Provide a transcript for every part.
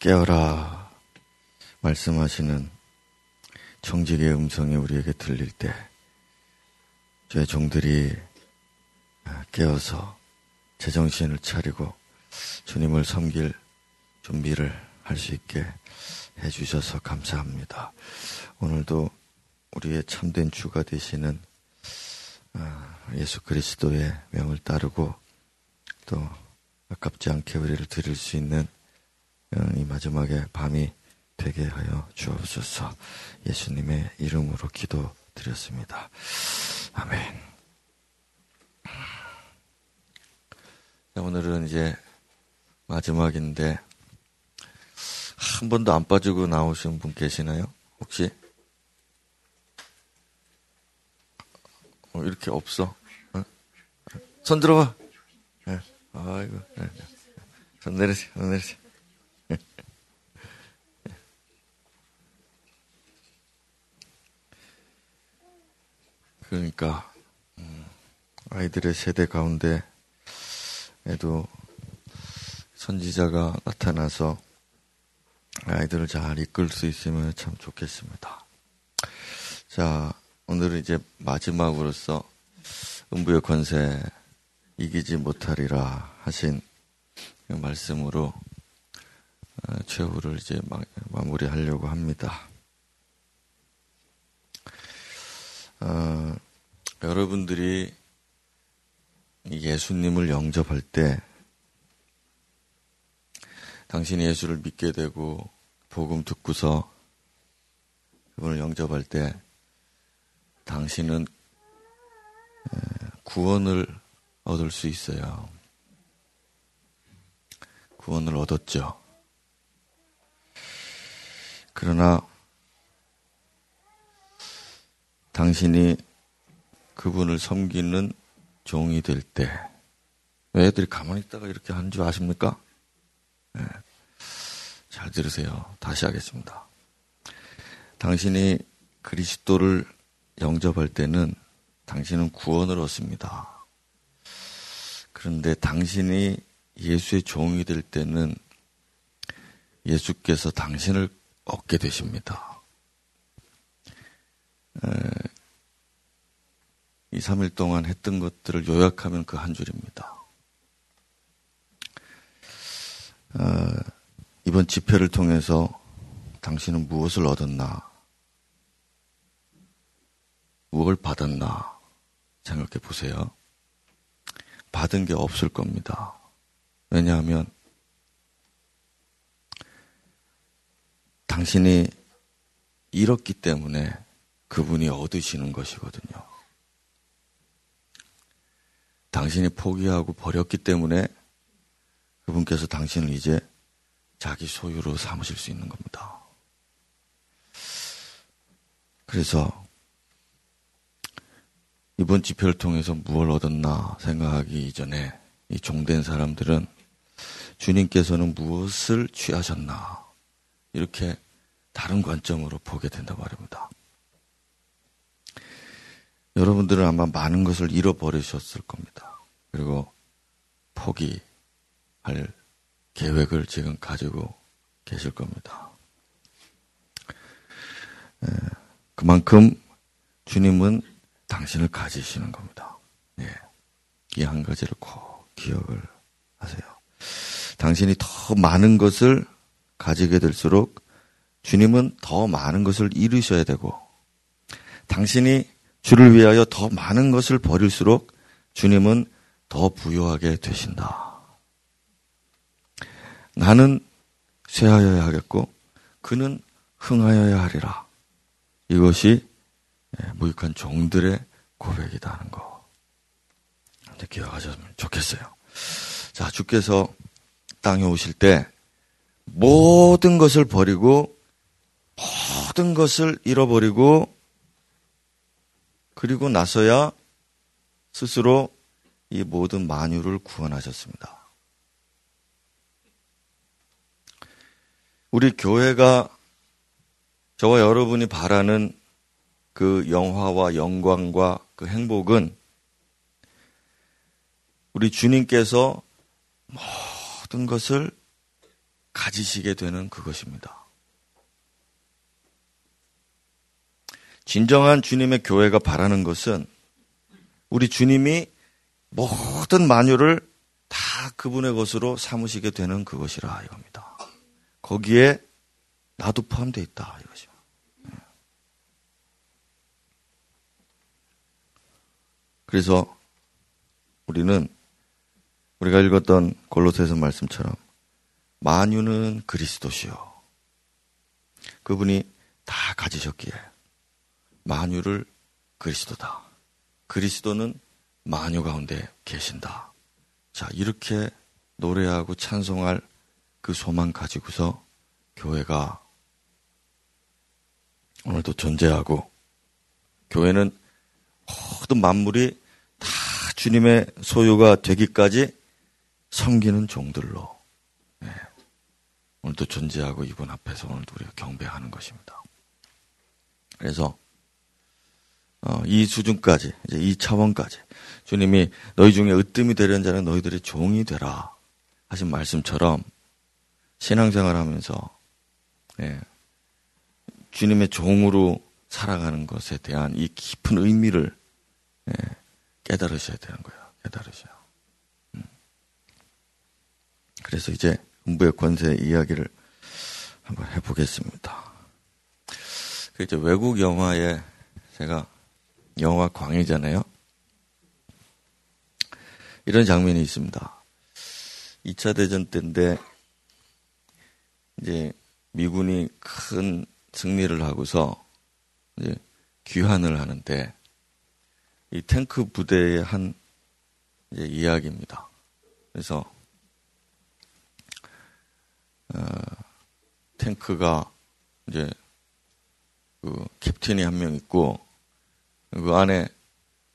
깨어라 말씀하시는 정직의 음성이 우리에게 들릴 때 저의 종들이 깨어서 제정신을 차리고 주님을 섬길 준비를 할 수 있게 해주셔서 감사합니다. 오늘도 우리의 참된 주가 되시는 아, 예수 그리스도의 명을 따르고 또 아깝지 않게 우리를 드릴 수 있는 어, 이 마지막에 밤이 되게 하여 주옵소서 예수님의 이름으로 기도드렸습니다. 아멘. 오늘은 이제 마지막인데 한 번도 안 빠지고 나오신 분 계시나요? 혹시? 어, 이렇게 없어? 어? 손 들어봐. 네. 아이고. 네. 손 내리지, 손 내리지. 그러니까 음, 아이들의 세대 가운데에도 선지자가 나타나서 아이들을 잘 이끌 수 있으면 참 좋겠습니다. 자, 오늘은 이제 마지막으로서 음부의 권세 이기지 못하리라 하신 그 말씀으로 어, 최후를 이제 마 무리하려고 합니다. 어, 여러분들이 예수님을 영접할 때 당신이 예수를 믿게 되고 복음 듣고서 그분을 영접할 때 당신은 구원을 얻을 수 있어요. 구원을 얻었죠. 그러나 당신이 그분을 섬기는 종이 될 때, 왜 애들이 가만히 있다가 이렇게 하는 줄 아십니까? 네. 잘 들으세요. 다시 하겠습니다. 당신이 그리스도를 영접할 때는 당신은 구원을 얻습니다. 그런데 당신이 예수의 종이 될 때는 예수께서 당신을 얻게 되십니다. 이 3일 동안 했던 것들을 요약하면 그 한 줄입니다. 어, 이번 집회를 통해서 당신은 무엇을 얻었나? 무엇을 받았나? 생각해 보세요. 받은 게 없을 겁니다. 왜냐하면 당신이 잃었기 때문에 그분이 얻으시는 것이거든요. 당신이 포기하고 버렸기 때문에 그분께서 당신을 이제 자기 소유로 삼으실 수 있는 겁니다. 그래서 이번 집회를 통해서 무엇을 얻었나 생각하기 이전에 이 종된 사람들은 주님께서는 무엇을 취하셨나 이렇게 다른 관점으로 보게 된다 말입니다. 여러분들은 아마 많은 것을 잃어버리셨을 겁니다. 그리고 포기할 계획을 지금 가지고 계실 겁니다. 그만큼 주님은 당신을 가지시는 겁니다. 예. 이 한 가지를 꼭 기억을 하세요. 당신이 더 많은 것을 가지게 될수록 주님은 더 많은 것을 잃으셔야 되고, 당신이 주를 위하여 더 많은 것을 버릴수록 주님은 더 부유하게 되신다. 나는 쇠하여야 하겠고 그는 흥하여야 하리라. 이것이 예, 무익한 종들의 고백이다 하는 거. 기억하셨으면 좋겠어요. 자, 주께서 땅에 오실 때 모든 것을 버리고 모든 것을 잃어버리고 그리고 나서야 스스로 이 모든 만유를 구원하셨습니다. 우리 교회가 저와 여러분이 바라는 그 영화와 영광과 그 행복은 우리 주님께서 모든 것을 가지시게 되는 그것입니다. 진정한 주님의 교회가 바라는 것은 우리 주님이 모든 만유를 다 그분의 것으로 삼으시게 되는 그것이라 이겁니다. 거기에 나도 포함되어 있다 이것이죠. 그래서 우리는 우리가 읽었던 골로새서 말씀처럼 만유는 그리스도시요. 그분이 다 가지셨기에 만유를 그리스도다. 그리스도는 만유 가운데 계신다. 자, 이렇게 노래하고 찬송할 그 소망 가지고서 교회가 오늘도 존재하고 교회는 모든 만물이 다 주님의 소유가 되기까지 섬기는 종들로 네. 오늘도 존재하고 이분 앞에서 오늘도 우리가 경배하는 것입니다. 그래서 어, 이 수준까지 이제 이 차원까지 주님이 너희 중에 으뜸이 되려는 자는 너희들의 종이 되라 하신 말씀처럼 신앙생활하면서 예, 주님의 종으로 살아가는 것에 대한 이 깊은 의미를 예, 깨달으셔야 되는 거예요. 깨달으셔요. 음. 그래서 이제 음부의 권세 이야기를 한번 해보겠습니다. 그 이제 외국 영화에 제가 영화 광이잖아요. 이런 장면이 있습니다. 2차 대전 때인데 이제 미군이 큰 승리를 하고서 이제 귀환을 하는데 이 탱크 부대의 한 이야기입니다. 그래서 어, 탱크가 이제 그 캡틴이 한 명 있고 그 안에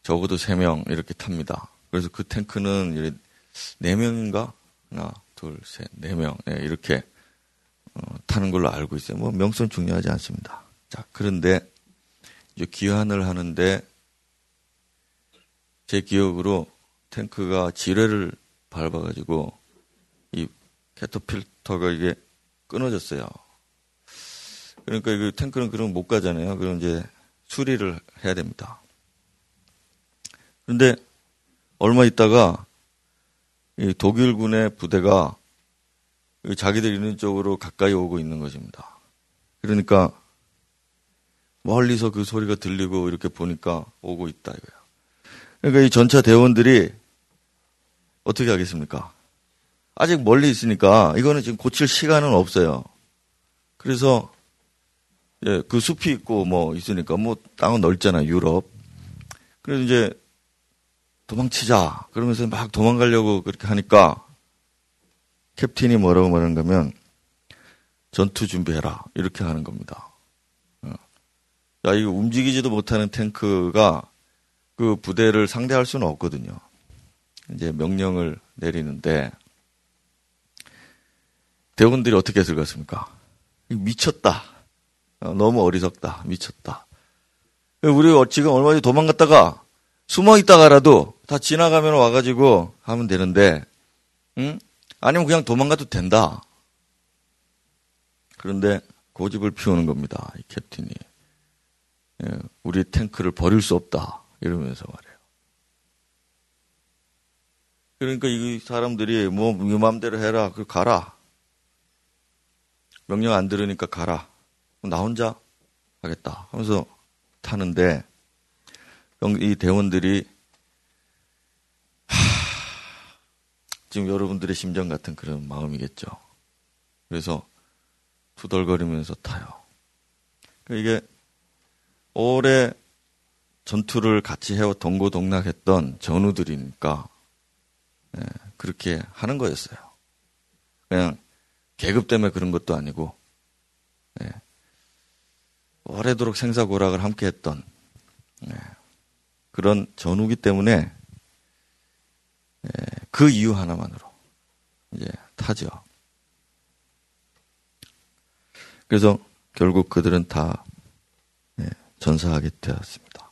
적어도 세 명 이렇게 탑니다. 그래서 그 탱크는 네 명인가 하나 둘셋네 명 네, 이렇게 어, 타는 걸로 알고 있어요. 뭐 명성 중요하지 않습니다. 자 그런데 이제 귀환을 하는데 제 기억으로 탱크가 지뢰를 밟아가지고 이 캐터필 터가 이게 끊어졌어요. 그러니까 이 탱크는 그럼 못 가잖아요. 그럼 이제 수리를 해야 됩니다. 그런데 얼마 있다가 이 독일군의 부대가 자기들 있는 쪽으로 가까이 오고 있는 것입니다. 그러니까 멀리서 그 소리가 들리고 이렇게 보니까 오고 있다 이거야. 그러니까 이 전차 대원들이 어떻게 하겠습니까? 아직 멀리 있으니까 이거는 지금 고칠 시간은 없어요. 그래서 예, 그 숲이 있고 뭐 있으니까 뭐 땅은 넓잖아 유럽. 그래서 이제 도망치자 그러면서 막 도망가려고 그렇게 하니까 캡틴이 뭐라고 말하는 거면 전투 준비해라 이렇게 하는 겁니다. 어. 야 이거 움직이지도 못하는 탱크가 그 부대를 상대할 수는 없거든요. 이제 명령을 내리는데 대원들이 어떻게 같습니까? 미쳤다. 어, 너무 어리석다. 미쳤다. 우리 지금 얼마 전에 도망갔다가 숨어 있다가라도 다 지나가면 와가지고 하면 되는데, 응? 아니면 그냥 도망가도 된다. 그런데 고집을 피우는 겁니다. 이 캡틴이. 예, 우리 탱크를 버릴 수 없다. 이러면서 말해요. 그러니까 이 사람들이 뭐, 네 마음대로 해라. 그 가라. 명령 안 들으니까 가라. 나 혼자 하겠다. 하면서 타는데, 이 대원들이, 하, 지금 여러분들의 심정 같은 그런 마음이겠죠. 그래서 투덜거리면서 타요. 그러니까 이게 오래 전투를 같이 해와 동고동락했던 전우들이니까 예, 그렇게 하는 거였어요. 그냥 계급 때문에 그런 것도 아니고 예, 오래도록 생사고락을 함께했던 예, 그런 전우기 때문에 예, 그 이유 하나만으로 이제 타죠. 그래서 결국 그들은 다 예, 전사하게 되었습니다.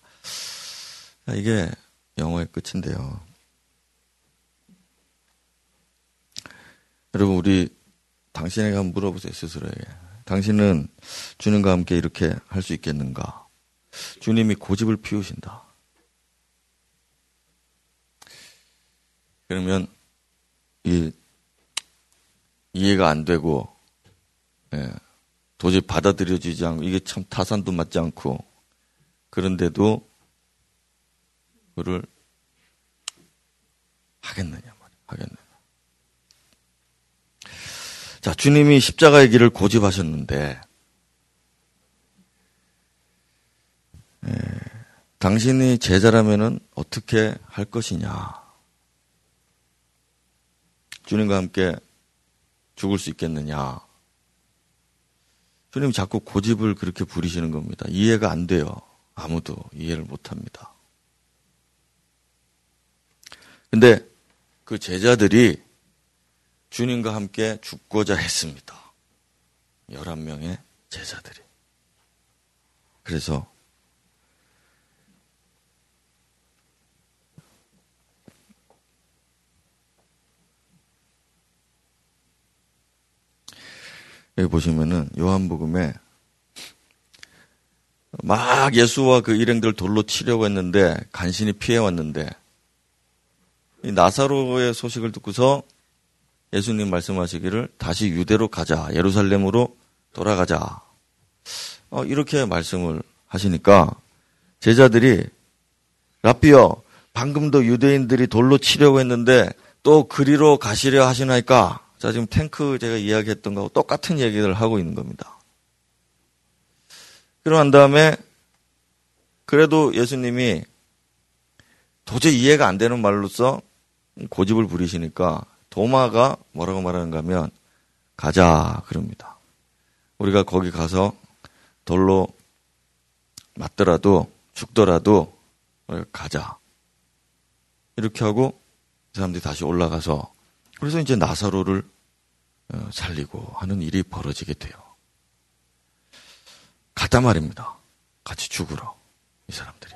아, 이게 영어의 끝인데요. 여러분, 우리 당신에게 한번 물어보세요, 스스로에게. 당신은 주님과 함께 이렇게 할 수 있겠는가? 주님이 고집을 피우신다. 그러면 이 이해가 안 되고 예, 도저히 받아들여지지 않고 이게 참 타산도 맞지 않고 그런데도 그를 하겠느냐 하겠느냐. 자 주님이 십자가의 길을 고집하셨는데 예, 당신이 제자라면은 어떻게 할 것이냐? 주님과 함께 죽을 수 있겠느냐? 주님이 자꾸 고집을 그렇게 부리시는 겁니다. 이해가 안 돼요. 아무도 이해를 못 합니다. 근데 그 제자들이 주님과 함께 죽고자 했습니다. 11명의 제자들이. 그래서 여기 보시면은 요한복음에 막 예수와 그 일행들 돌로 치려고 했는데 간신히 피해 왔는데 이 나사로의 소식을 듣고서 예수님 말씀하시기를 다시 유대로 가자 예루살렘으로 돌아가자 어, 이렇게 말씀을 하시니까 제자들이 라비어 방금도 유대인들이 돌로 치려고 했는데 또 그리로 가시려 하시나이까 자, 지금 탱크 제가 이야기했던 거하고 똑같은 얘기를 하고 있는 겁니다. 그러고 난 다음에 그래도 예수님이 도저히 이해가 안 되는 말로써 고집을 부리시니까 도마가 뭐라고 말하는가 하면 가자 그럽니다. 우리가 거기 가서 돌로 맞더라도 죽더라도 가자. 이렇게 하고 사람들이 다시 올라가서 그래서 이제 나사로를 어, 살리고 하는 일이 벌어지게 돼요. 가다 말입니다. 같이 죽으러 이 사람들이.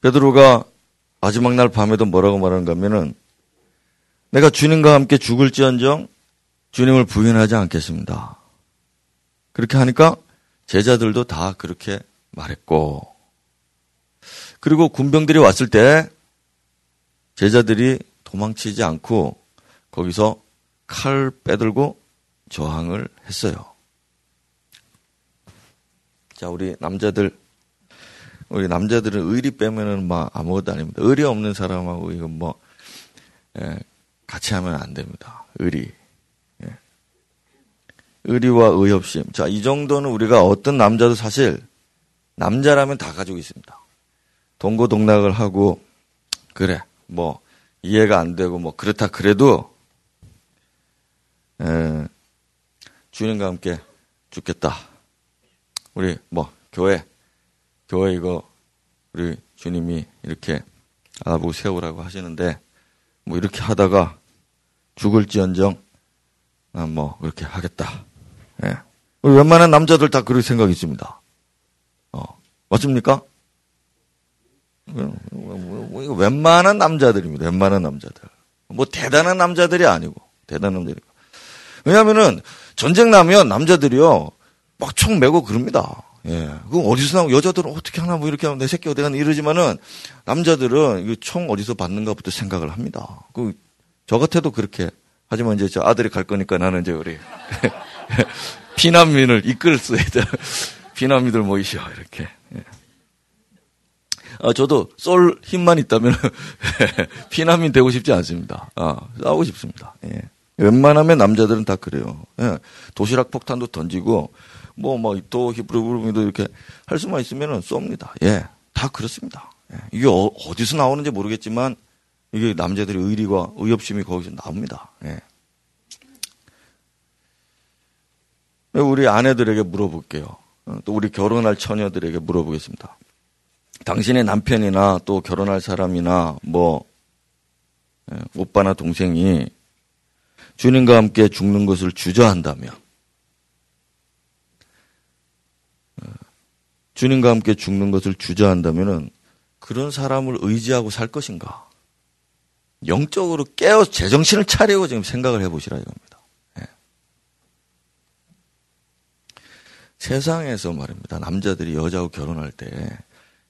베드로가 마지막 날 밤에도 뭐라고 말하는가 하면은 내가 주님과 함께 죽을지언정 주님을 부인하지 않겠습니다. 그렇게 하니까 제자들도 다 그렇게 말했고 그리고 군병들이 왔을 때 제자들이 도망치지 않고 거기서 칼 빼들고 저항을 했어요. 자, 우리 남자들, 우리 남자들은 의리 빼면은 막 아무것도 아닙니다. 의리 없는 사람하고 이건 뭐, 예, 같이 하면 안 됩니다. 의리. 예. 의리와 의협심. 자, 이 정도는 우리가 어떤 남자도 사실 남자라면 다 가지고 있습니다. 동고동락을 하고, 그래, 뭐, 이해가 안 되고 뭐 그렇다 그래도 에, 주님과 함께 죽겠다. 우리 뭐 교회 교회 이거 우리 주님이 이렇게 알아보고 세우라고 하시는데 뭐 이렇게 하다가 죽을지언정 아, 뭐 그렇게 하겠다. 예. 웬만한 남자들 다 그럴 생각이 있습니다. 어, 맞습니까? 웬만한 남자들입니다. 웬만한 남자들. 뭐 대단한 남자들이 아니고 대단한 남자들. 왜냐하면은 전쟁 나면 남자들이요 막 총 메고 그럽니다. 예. 그 어디서 나고 여자들은 어떻게 하나 뭐 이렇게 하면 내 새끼 어디 가나 이러지만은 남자들은 총 어디서 받는가부터 생각을 합니다. 그 저 같아도 그렇게 하지만 이제 저 아들이 갈 거니까 나는 이제 우리 피난민을 이끌 수 있다. 피난민들 모이시오 이렇게. 예. 아, 저도 쏠 힘만 있다면 피난민 되고 싶지 않습니다. 아, 싸우고 싶습니다. 예. 웬만하면 남자들은 다 그래요. 예. 도시락 폭탄도 던지고 뭐 뭐 또 히브리브루미도 이렇게 할 수만 있으면 쏩니다. 예, 다 그렇습니다. 예. 이게 어, 디서 나오는지 모르겠지만 이게 남자들의 의리와 의협심이 거기서 나옵니다. 예. 우리 아내들에게 물어볼게요. 어, 또 우리 결혼할 처녀들에게 물어보겠습니다. 당신의 남편이나 또 결혼할 사람이나 뭐 예, 오빠나 동생이 주님과 함께 죽는 것을 주저한다면 주님과 함께 죽는 것을 주저한다면은 그런 사람을 의지하고 살 것인가? 영적으로 깨어 제정신을 차리고 지금 생각을 해보시라 이겁니다. 예. 세상에서 말입니다. 남자들이 여자하고 결혼할 때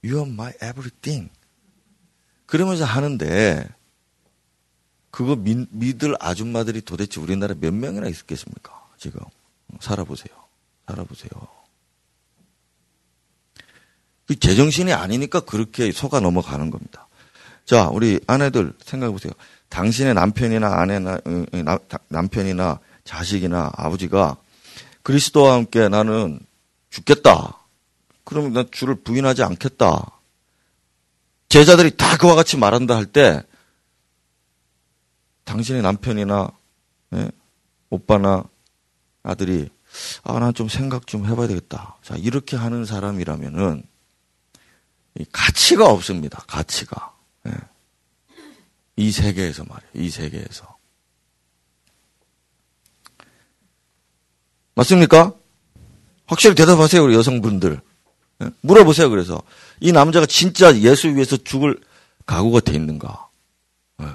You are my everything. 그러면서 하는데 그거 믿, 믿을 아줌마들이 도대체 우리나라에 몇 명이나 있겠습니까? 지금 살아보세요. 살아보세요. 그 제정신이 아니니까 그렇게 속아 넘어가는 겁니다. 자, 우리 아내들 생각해 보세요. 당신의 남편이나 아내나 남편이나 자식이나 아버지가 그리스도와 함께 나는 죽겠다. 그러면 난 주를 부인하지 않겠다. 제자들이 다 그와 같이 말한다 할 때 당신의 남편이나 예, 오빠나 아들이 아, 난 좀 생각 좀 해봐야 되겠다. 자, 이렇게 하는 사람이라면은 가치가 없습니다. 가치가. 예. 이 세계에서 말이에요. 이 세계에서. 맞습니까? 확실히 대답하세요, 우리 여성분들. 예? 물어보세요, 그래서. 이 남자가 진짜 예수 위해서 죽을 각오가 돼 있는가? 예.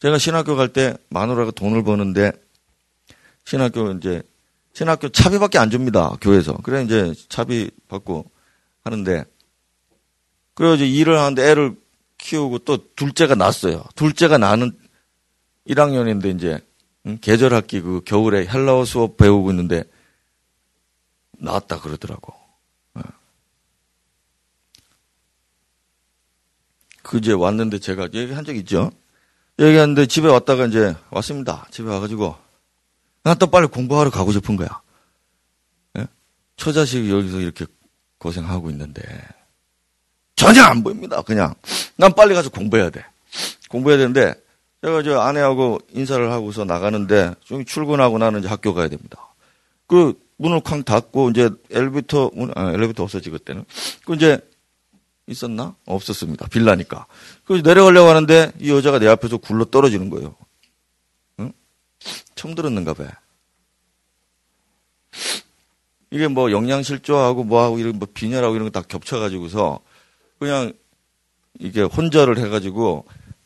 제가 신학교 갈 때 마누라가 돈을 버는데 신학교 이제 신학교 차비밖에 안 줍니다. 교회에서. 그래 이제 차비 받고 하는데 그래서 이제 일을 하는데 애를 키우고 또 둘째가 낳았어요. 둘째가 나는 1학년인데 이제 계절 학기 그 겨울에 헬라어 수업 배우고 있는데 나왔다 그러더라고. 예. 그 이제 왔는데 제가 얘기한 적 있죠. 얘기했는데 집에 왔다가 이제 왔습니다. 집에 와가지고 난또 빨리 공부하러 가고 싶은 거야. 예? 처자식이 여기서 이렇게 고생하고 있는데 전혀 안 보입니다. 그냥 난 빨리 가서 공부해야 돼. 공부해야 되는데 제가 저 아내하고 인사를 하고서 나가는데 좀 출근하고 나는 이제 학교 가야 됩니다. 그 문을 쾅 닫고 이제 엘리베이터 문, 아, 엘리베이터 없어지 그때는 그 이제 있었나? 없었습니다. 빌라니까. 그래서 내려가려고 하는데 이 여자가 내 앞에서 굴러 떨어지는 거예요. 응? 처음 들었는가 봐. 이게 뭐 영양실조하고 뭐하고 이런 뭐 빈혈하고 이런 거 다 겹쳐가지고서 그냥 이게 혼절을 해가지고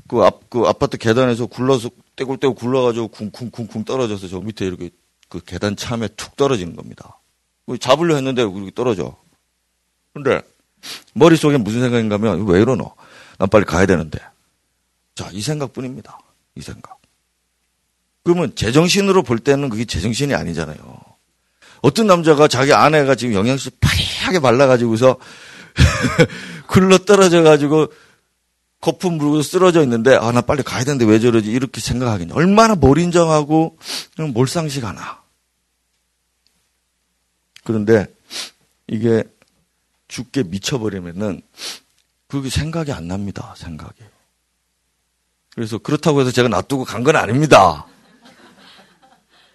그 앞, 그 아파트 계단에서 굴러서 떼굴떼굴 굴러가지고 쿵쿵쿵쿵 떨어져서 저 밑에 이렇게 그 계단 참에 툭 떨어지는 겁니다. 잡으려 했는데 이렇게 떨어져. 근데 머릿속에 무슨 생각인가 하면 왜 이러노? 난 빨리 가야 되는데. 자, 이 생각뿐입니다. 이 생각. 그러면 제정신으로 볼 때는 그게 제정신이 아니잖아요. 어떤 남자가 자기 아내가 지금 영양실 파리하게 발라가지고서 굴러 떨어져가지고 거품 물고 쓰러져 있는데 아 나 빨리 가야 되는데 왜 저러지? 이렇게 생각하겠냐. 얼마나 몰인정하고 몰상식 하나. 그런데 이게 죽게 미쳐버리면은 그게 생각이 안 납니다 생각이. 그래서 그렇다고 해서 제가 놔두고 간 건 아닙니다.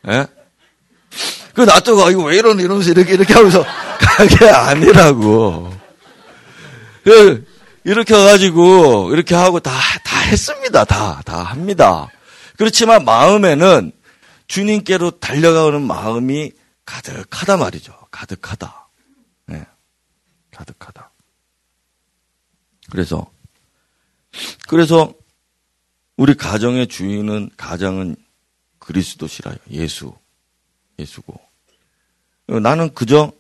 예? 그 놔두고 아, 이거 왜 이러니 이러면서 이렇게 이렇게 하면서 가게 아니라고. 그 이렇게 해가지고 이렇게 하고 다 다 했습니다. 다 다 합니다. 그렇지만 마음에는 주님께로 달려가는 마음이 가득하다 말이죠. 가득하다. 네. 가득하다. 그래서 그래서 우리 가정의 주인은 가장은 그리스도시라요. 예수. 예수고. 나는 그저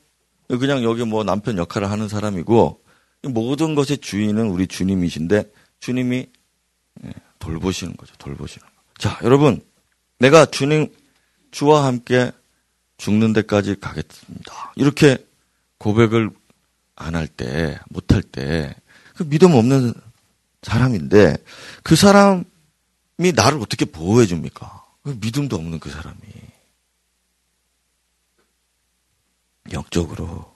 그냥 여기 뭐 남편 역할을 하는 사람이고 모든 것의 주인은 우리 주님이신데 주님이 예, 돌보시는 거죠. 돌보시는 거. 자, 여러분, 내가 주님 주와 함께 죽는 데까지 가겠습니다. 이렇게 고백을 안 할 때, 못 할 때, 그 믿음 없는 사람인데, 그 사람이 나를 어떻게 보호해 줍니까? 그 믿음도 없는 그 사람이. 영적으로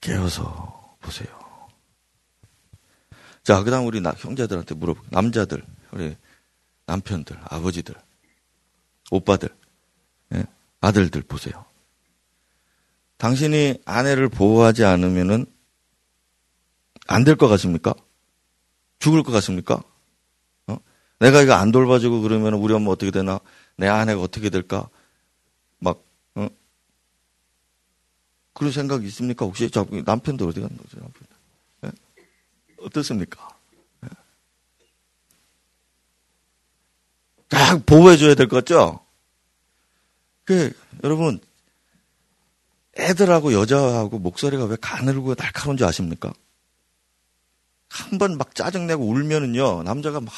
깨어서 보세요. 자, 그 다음 우리 형제들한테 물어볼게요. 남자들, 우리 남편들, 아버지들, 오빠들, 예? 아들들 보세요. 당신이 아내를 보호하지 않으면은 안 될 것 같습니까? 죽을 것 같습니까? 어? 내가 이거 안 돌봐주고 그러면 우리 엄마 어떻게 되나? 내 아내가 어떻게 될까? 그런 생각 있습니까? 혹시 자, 남편도 어디 갔노? 남편. 네? 어떻습니까? 네? 딱 보호해줘야 될 것 같죠? 그, 여러분, 애들하고 여자하고 목소리가 왜 가늘고 날카로운 줄 아십니까? 한 번 막 짜증내고 울면은요, 남자가 막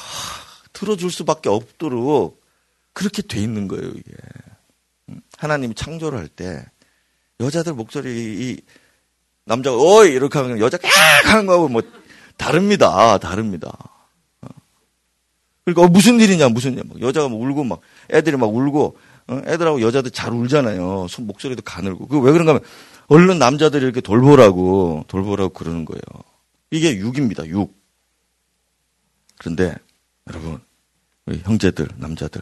들어줄 수밖에 없도록 그렇게 돼 있는 거예요, 이게. 하나님이 창조를 할 때, 여자들 목소리, 이, 남자가, 어이! 이렇게 하면 여자가 악! 하는 거하고 뭐, 다릅니다. 다릅니다. 어. 그러니까, 어, 무슨 일이냐, 무슨 일. 여자가 막 울고 막, 애들이 막 울고, 어? 애들하고 여자들 잘 울잖아요. 손 목소리도 가늘고. 그 왜 그런가 하면 얼른 남자들이 이렇게 돌보라고 돌보라고 그러는 거예요. 이게 육입니다. 육. 그런데 여러분 우리 형제들 남자들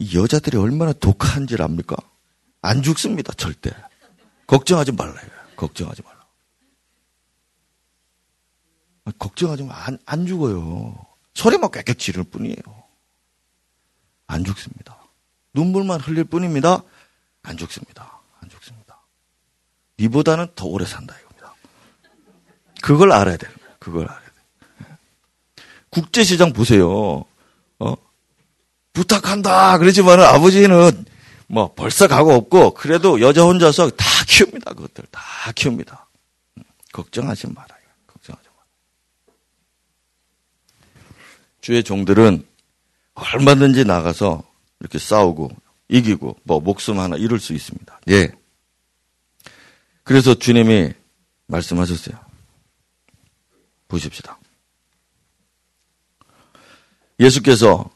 이 여자들이 얼마나 독한지를 압니까? 안 죽습니다. 절대. 걱정하지 말라요. 걱정하지 말라. 걱정하지 마. 안, 안 죽어요. 소리만 깨끗 지를 뿐이에요. 안 죽습니다. 눈물만 흘릴 뿐입니다. 안 죽습니다. 안 죽습니다. 니보다는 더 오래 산다 이겁니다. 그걸 알아야 돼요. 그걸 알아야 돼. 국제시장 보세요. 어? 부탁한다 그러지만 아버지는 뭐 벌써 가고 없고 그래도 여자 혼자서 다 키웁니다. 그것들 다 키웁니다. 걱정하지 말아요. 걱정하지 마. 주의 종들은 얼마든지 나가서 이렇게 싸우고 이기고 뭐 목숨 하나 잃을 수 있습니다. 예. 그래서 주님이 말씀하셨어요. 보십시다. 예수께서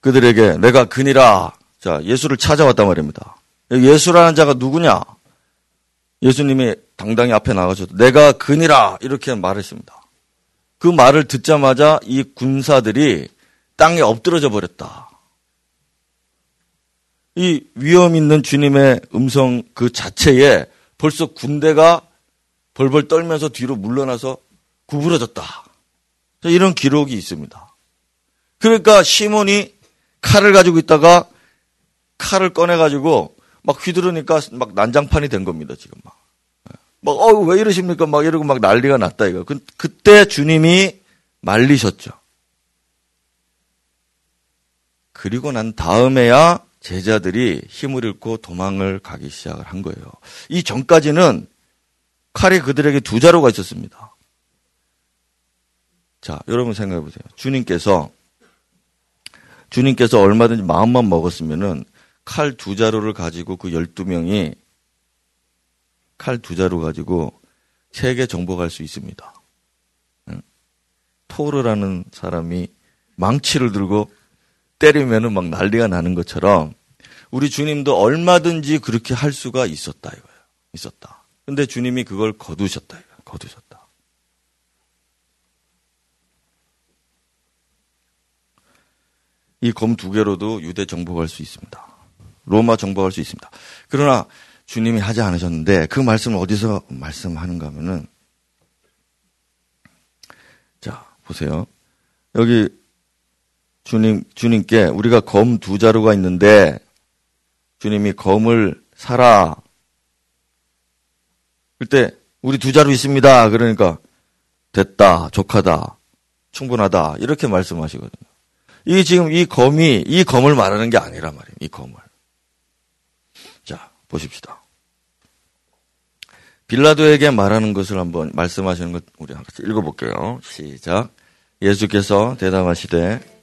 그들에게 내가 그니라 자 예수를 찾아왔단 말입니다. 예수라는 자가 누구냐? 예수님이 당당히 앞에 나가셔도 내가 그니라 이렇게 말했습니다. 그 말을 듣자마자 이 군사들이 땅에 엎드러져 버렸다. 이 위험 있는 주님의 음성 그 자체에 벌써 군대가 벌벌 떨면서 뒤로 물러나서 구부러졌다. 이런 기록이 있습니다. 그러니까 시몬이 칼을 가지고 있다가 칼을 꺼내가지고 막 휘두르니까 막 난장판이 된 겁니다, 지금 막. 막, 어, 왜 이러십니까? 막 이러고 막 난리가 났다, 이거. 그, 그때 주님이 말리셨죠. 그리고 난 다음에야 제자들이 힘을 잃고 도망을 가기 시작을 한 거예요. 이 전까지는 칼이 그들에게 두 자루가 있었습니다. 자, 여러분 생각해 보세요. 주님께서 주님께서 얼마든지 마음만 먹었으면은 칼 두 자루를 가지고 그 열두 명이 칼 두 자루 가지고 세계 정복할 수 있습니다. 토르라는 사람이 망치를 들고 때리면은 막 난리가 나는 것처럼 우리 주님도 얼마든지 그렇게 할 수가 있었다 이거예요. 있었다. 근데 주님이 그걸 거두셨다 이거예요. 거두셨다. 이 검 두 개로도 유대 정복할 수 있습니다. 로마 정복할 수 있습니다. 그러나 주님이 하지 않으셨는데 그 말씀을 어디서 말씀하는가 하면은 자, 보세요. 여기 주님, 주님께 우리가 검 두 자루가 있는데 주님이 검을 사라. 그때 우리 두 자루 있습니다. 그러니까 됐다, 족하다, 충분하다 이렇게 말씀하시거든요. 이 지금 이 검이 이 검을 말하는 게 아니란 말이에요. 이 검을. 자 보십시다. 빌라도에게 말하는 것을 한번 말씀하시는 것 우리 같이 읽어볼게요. 시작. 예수께서 대답하시되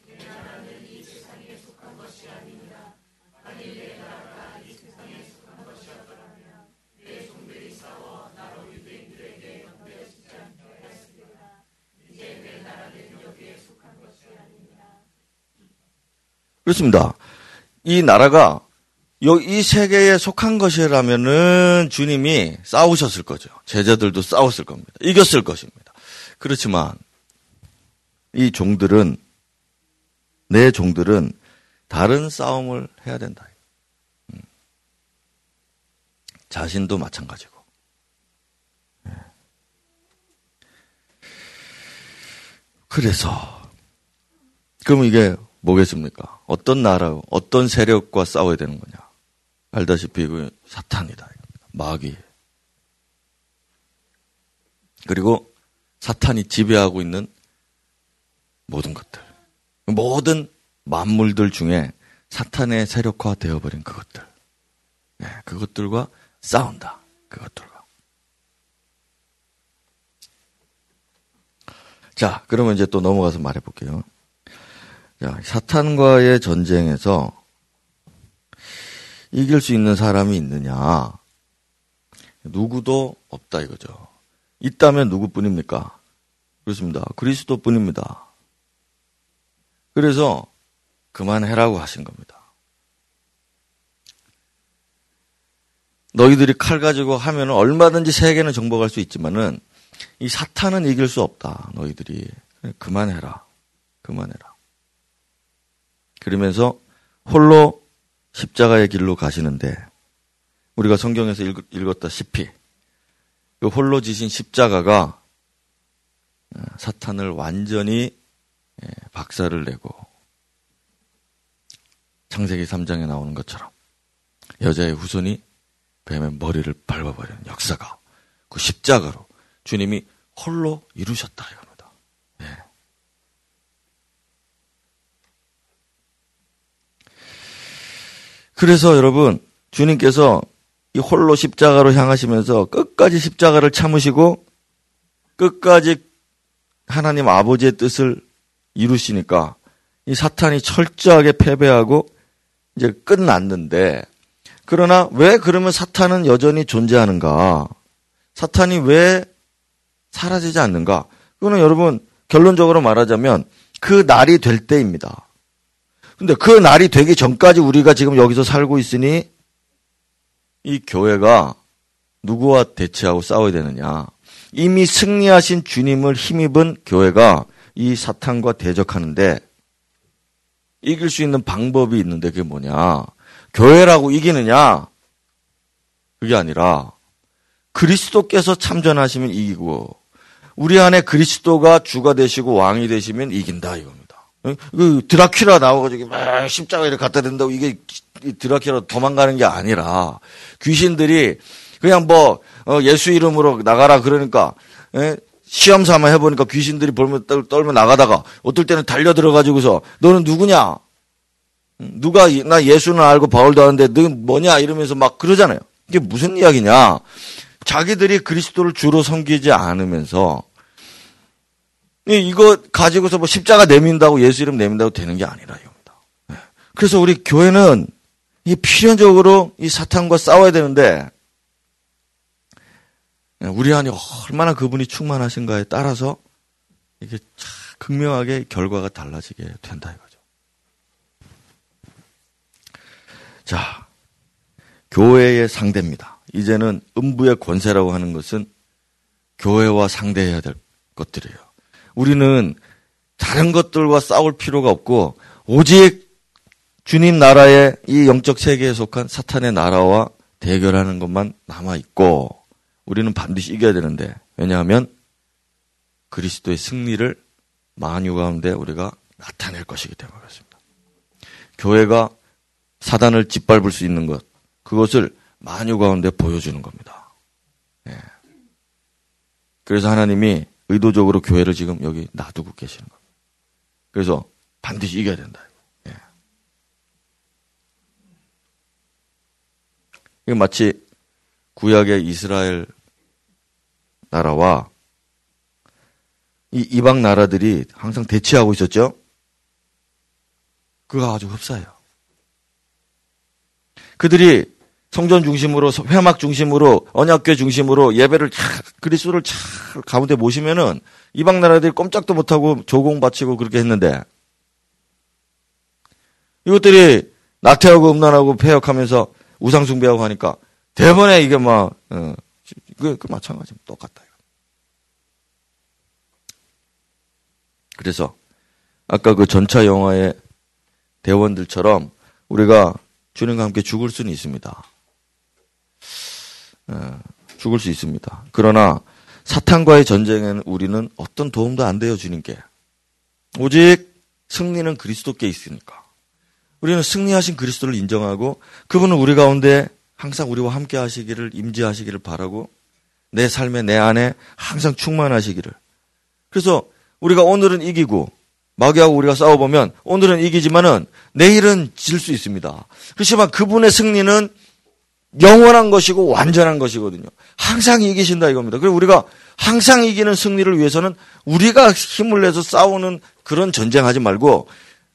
그렇습니다. 이 나라가 이 세계에 속한 것이라면은 주님이 싸우셨을 거죠. 제자들도 싸웠을 겁니다. 이겼을 것입니다. 그렇지만 이 종들은 내 종들은 다른 싸움을 해야 된다. 음. 자신도 마찬가지고. 예. 그래서 그럼 이게 뭐겠습니까? 어떤 나라, 어떤 세력과 싸워야 되는 거냐? 알다시피 그 사탄이다. 마귀. 그리고 사탄이 지배하고 있는 모든 것들. 모든 만물들 중에 사탄의 세력화 되어버린 그것들. 네, 그것들과 싸운다. 그것들과. 자, 그러면 이제 또 넘어가서 말해볼게요. 자, 사탄과의 전쟁에서 이길 수 있는 사람이 있느냐? 누구도 없다 이거죠. 있다면 누구뿐입니까? 그렇습니다. 그리스도뿐입니다. 그래서 그만해라고 하신 겁니다. 너희들이 칼 가지고 하면 얼마든지 세계는 정복할 수 있지만은 이 사탄은 이길 수 없다. 너희들이 그만해라. 그만해라. 그러면서 홀로 십자가의 길로 가시는데 우리가 성경에서 읽었다시피 그 홀로 지신 십자가가 어, 사탄을 완전히 예, 박살을 내고 창세기 3장에 나오는 것처럼 여자의 후손이 뱀의 머리를 밟아버리는 역사가 그 십자가로 주님이 홀로 이루셨다 이겁니다. 예. 그래서 여러분 주님께서 이 홀로 십자가로 향하시면서 끝까지 십자가를 참으시고 끝까지 하나님 아버지의 뜻을 이루시니까 이 사탄이 철저하게 패배하고 이제 끝났는데 그러나 왜 그러면 사탄은 여전히 존재하는가? 사탄이 왜 사라지지 않는가? 그거는 여러분 결론적으로 말하자면 그 날이 될 때입니다. 근데 그 날이 되기 전까지 우리가 지금 여기서 살고 있으니 이 교회가 누구와 대치하고 싸워야 되느냐. 이미 승리하신 주님을 힘입은 교회가 이 사탄과 대적하는데 이길 수 있는 방법이 있는데 그게 뭐냐. 교회라고 이기느냐? 그게 아니라 그리스도께서 참전하시면 이기고 우리 안에 그리스도가 주가 되시고 왕이 되시면 이긴다 이겁니다. 그 드라큘라 나와가지고 막 십자가에 갖다 댄다고 이게 드라큘라 도망가는 게 아니라 귀신들이 그냥 뭐 어, 예수 이름으로 나가라 그러니까 예? 시험 삼아 해보니까 귀신들이 벌면 떨면 나가다가 어떨 때는 달려 들어가지고서 너는 누구냐? 누가 나 예수는 알고 바울도 아는데 너 뭐냐 이러면서 막 그러잖아요. 이게 무슨 이야기냐? 자기들이 그리스도를 주로 섬기지 않으면서 이거 가지고서 뭐 십자가 내민다고 예수 이름 내민다고 되는 게 아니라 이겁니다. 네. 그래서 우리 교회는 이 필연적으로 이 사탄과 싸워야 되는데 네, 우리 안에 얼마나 그분이 충만하신가에 따라서 이게 참 극명하게 결과가 달라지게 된다 이거죠. 자, 교회의 상대입니다. 이제는 음부의 권세라고 하는 것은 교회와 상대해야 될 것들이에요. 우리는 다른 것들과 싸울 필요가 없고 오직 주님 나라의 이 영적 세계에 속한 사탄의 나라와 대결하는 것만 남아 있고 우리는 반드시 이겨야 되는데 왜냐하면 그리스도의 승리를 만유 가운데 우리가 나타낼 것이기 때문에 그렇습니다. 교회가 사단을 짓밟을 수 있는 것 그것을 만유 가운데 보여주는 겁니다. 네. 그래서 하나님이 의도적으로 교회를 지금 여기 놔두고 계시는 겁니다. 그래서 반드시 이겨야 된다. 예. 이게 마치 구약의 이스라엘 나라와 이 이방 나라들이 항상 대치하고 있었죠. 그가 아주 흡사해요. 그들이 성전 중심으로 회막 중심으로 언약궤 중심으로 예배를 그리스도를 잘 가운데 모시면은 이방 나라들이 꼼짝도 못하고 조공 바치고 그렇게 했는데 이것들이 나태하고 음란하고 폐역하면서 우상 숭배하고 하니까 대번에 이게 막 어, 그, 그 마찬가지 똑같다. 그래서 아까 그 전차 영화의 대원들처럼 우리가 주님과 함께 죽을 수는 있습니다. 어, 죽을 수 있습니다. 그러나 사탄과의 전쟁에는 우리는 어떤 도움도 안 돼요, 주님께. 오직 승리는 그리스도께 있으니까. 우리는 승리하신 그리스도를 인정하고 그분은 우리 가운데 항상 우리와 함께 하시기를 임재하시기를 바라고 내 삶에 내 안에 항상 충만하시기를. 그래서 우리가 오늘은 이기고 마귀하고 우리가 싸워보면 오늘은 이기지만은 내일은 질 수 있습니다. 그렇지만 그분의 승리는 영원한 것이고 완전한 것이거든요. 항상 이기신다 이겁니다. 그리고 우리가 항상 이기는 승리를 위해서는 우리가 힘을 내서 싸우는 그런 전쟁하지 말고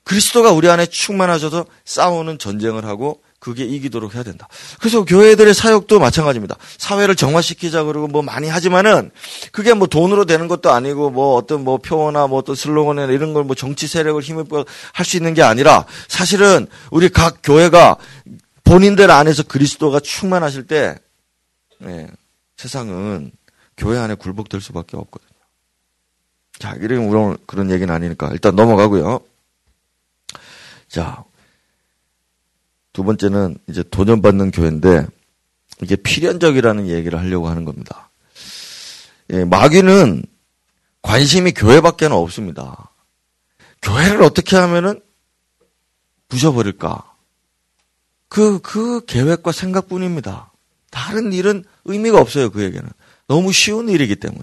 그리스도가 우리 안에 충만하셔서 싸우는 전쟁을 하고 그게 이기도록 해야 된다. 그래서 교회들의 사역도 마찬가지입니다. 사회를 정화시키자 그러고 뭐 많이 하지만은 그게 뭐 돈으로 되는 것도 아니고 뭐 어떤 뭐 표어나 뭐 어떤 슬로건이나 이런 걸 뭐 정치 세력을 힘입고 할 수 있는 게 아니라 사실은 우리 각 교회가 본인들 안에서 그리스도가 충만하실 때 네, 세상은 교회 안에 굴복될 수밖에 없거든요. 자, 이런 오늘 그런 얘기는 아니니까 일단 넘어가고요. 자, 두 번째는 이제 도전받는 교회인데 이게 필연적이라는 얘기를 하려고 하는 겁니다. 예, 마귀는 관심이 교회밖에는 없습니다. 교회를 어떻게 하면은 부셔버릴까? 그, 그 계획과 생각뿐입니다. 다른 일은 의미가 없어요, 그에게는. 너무 쉬운 일이기 때문에.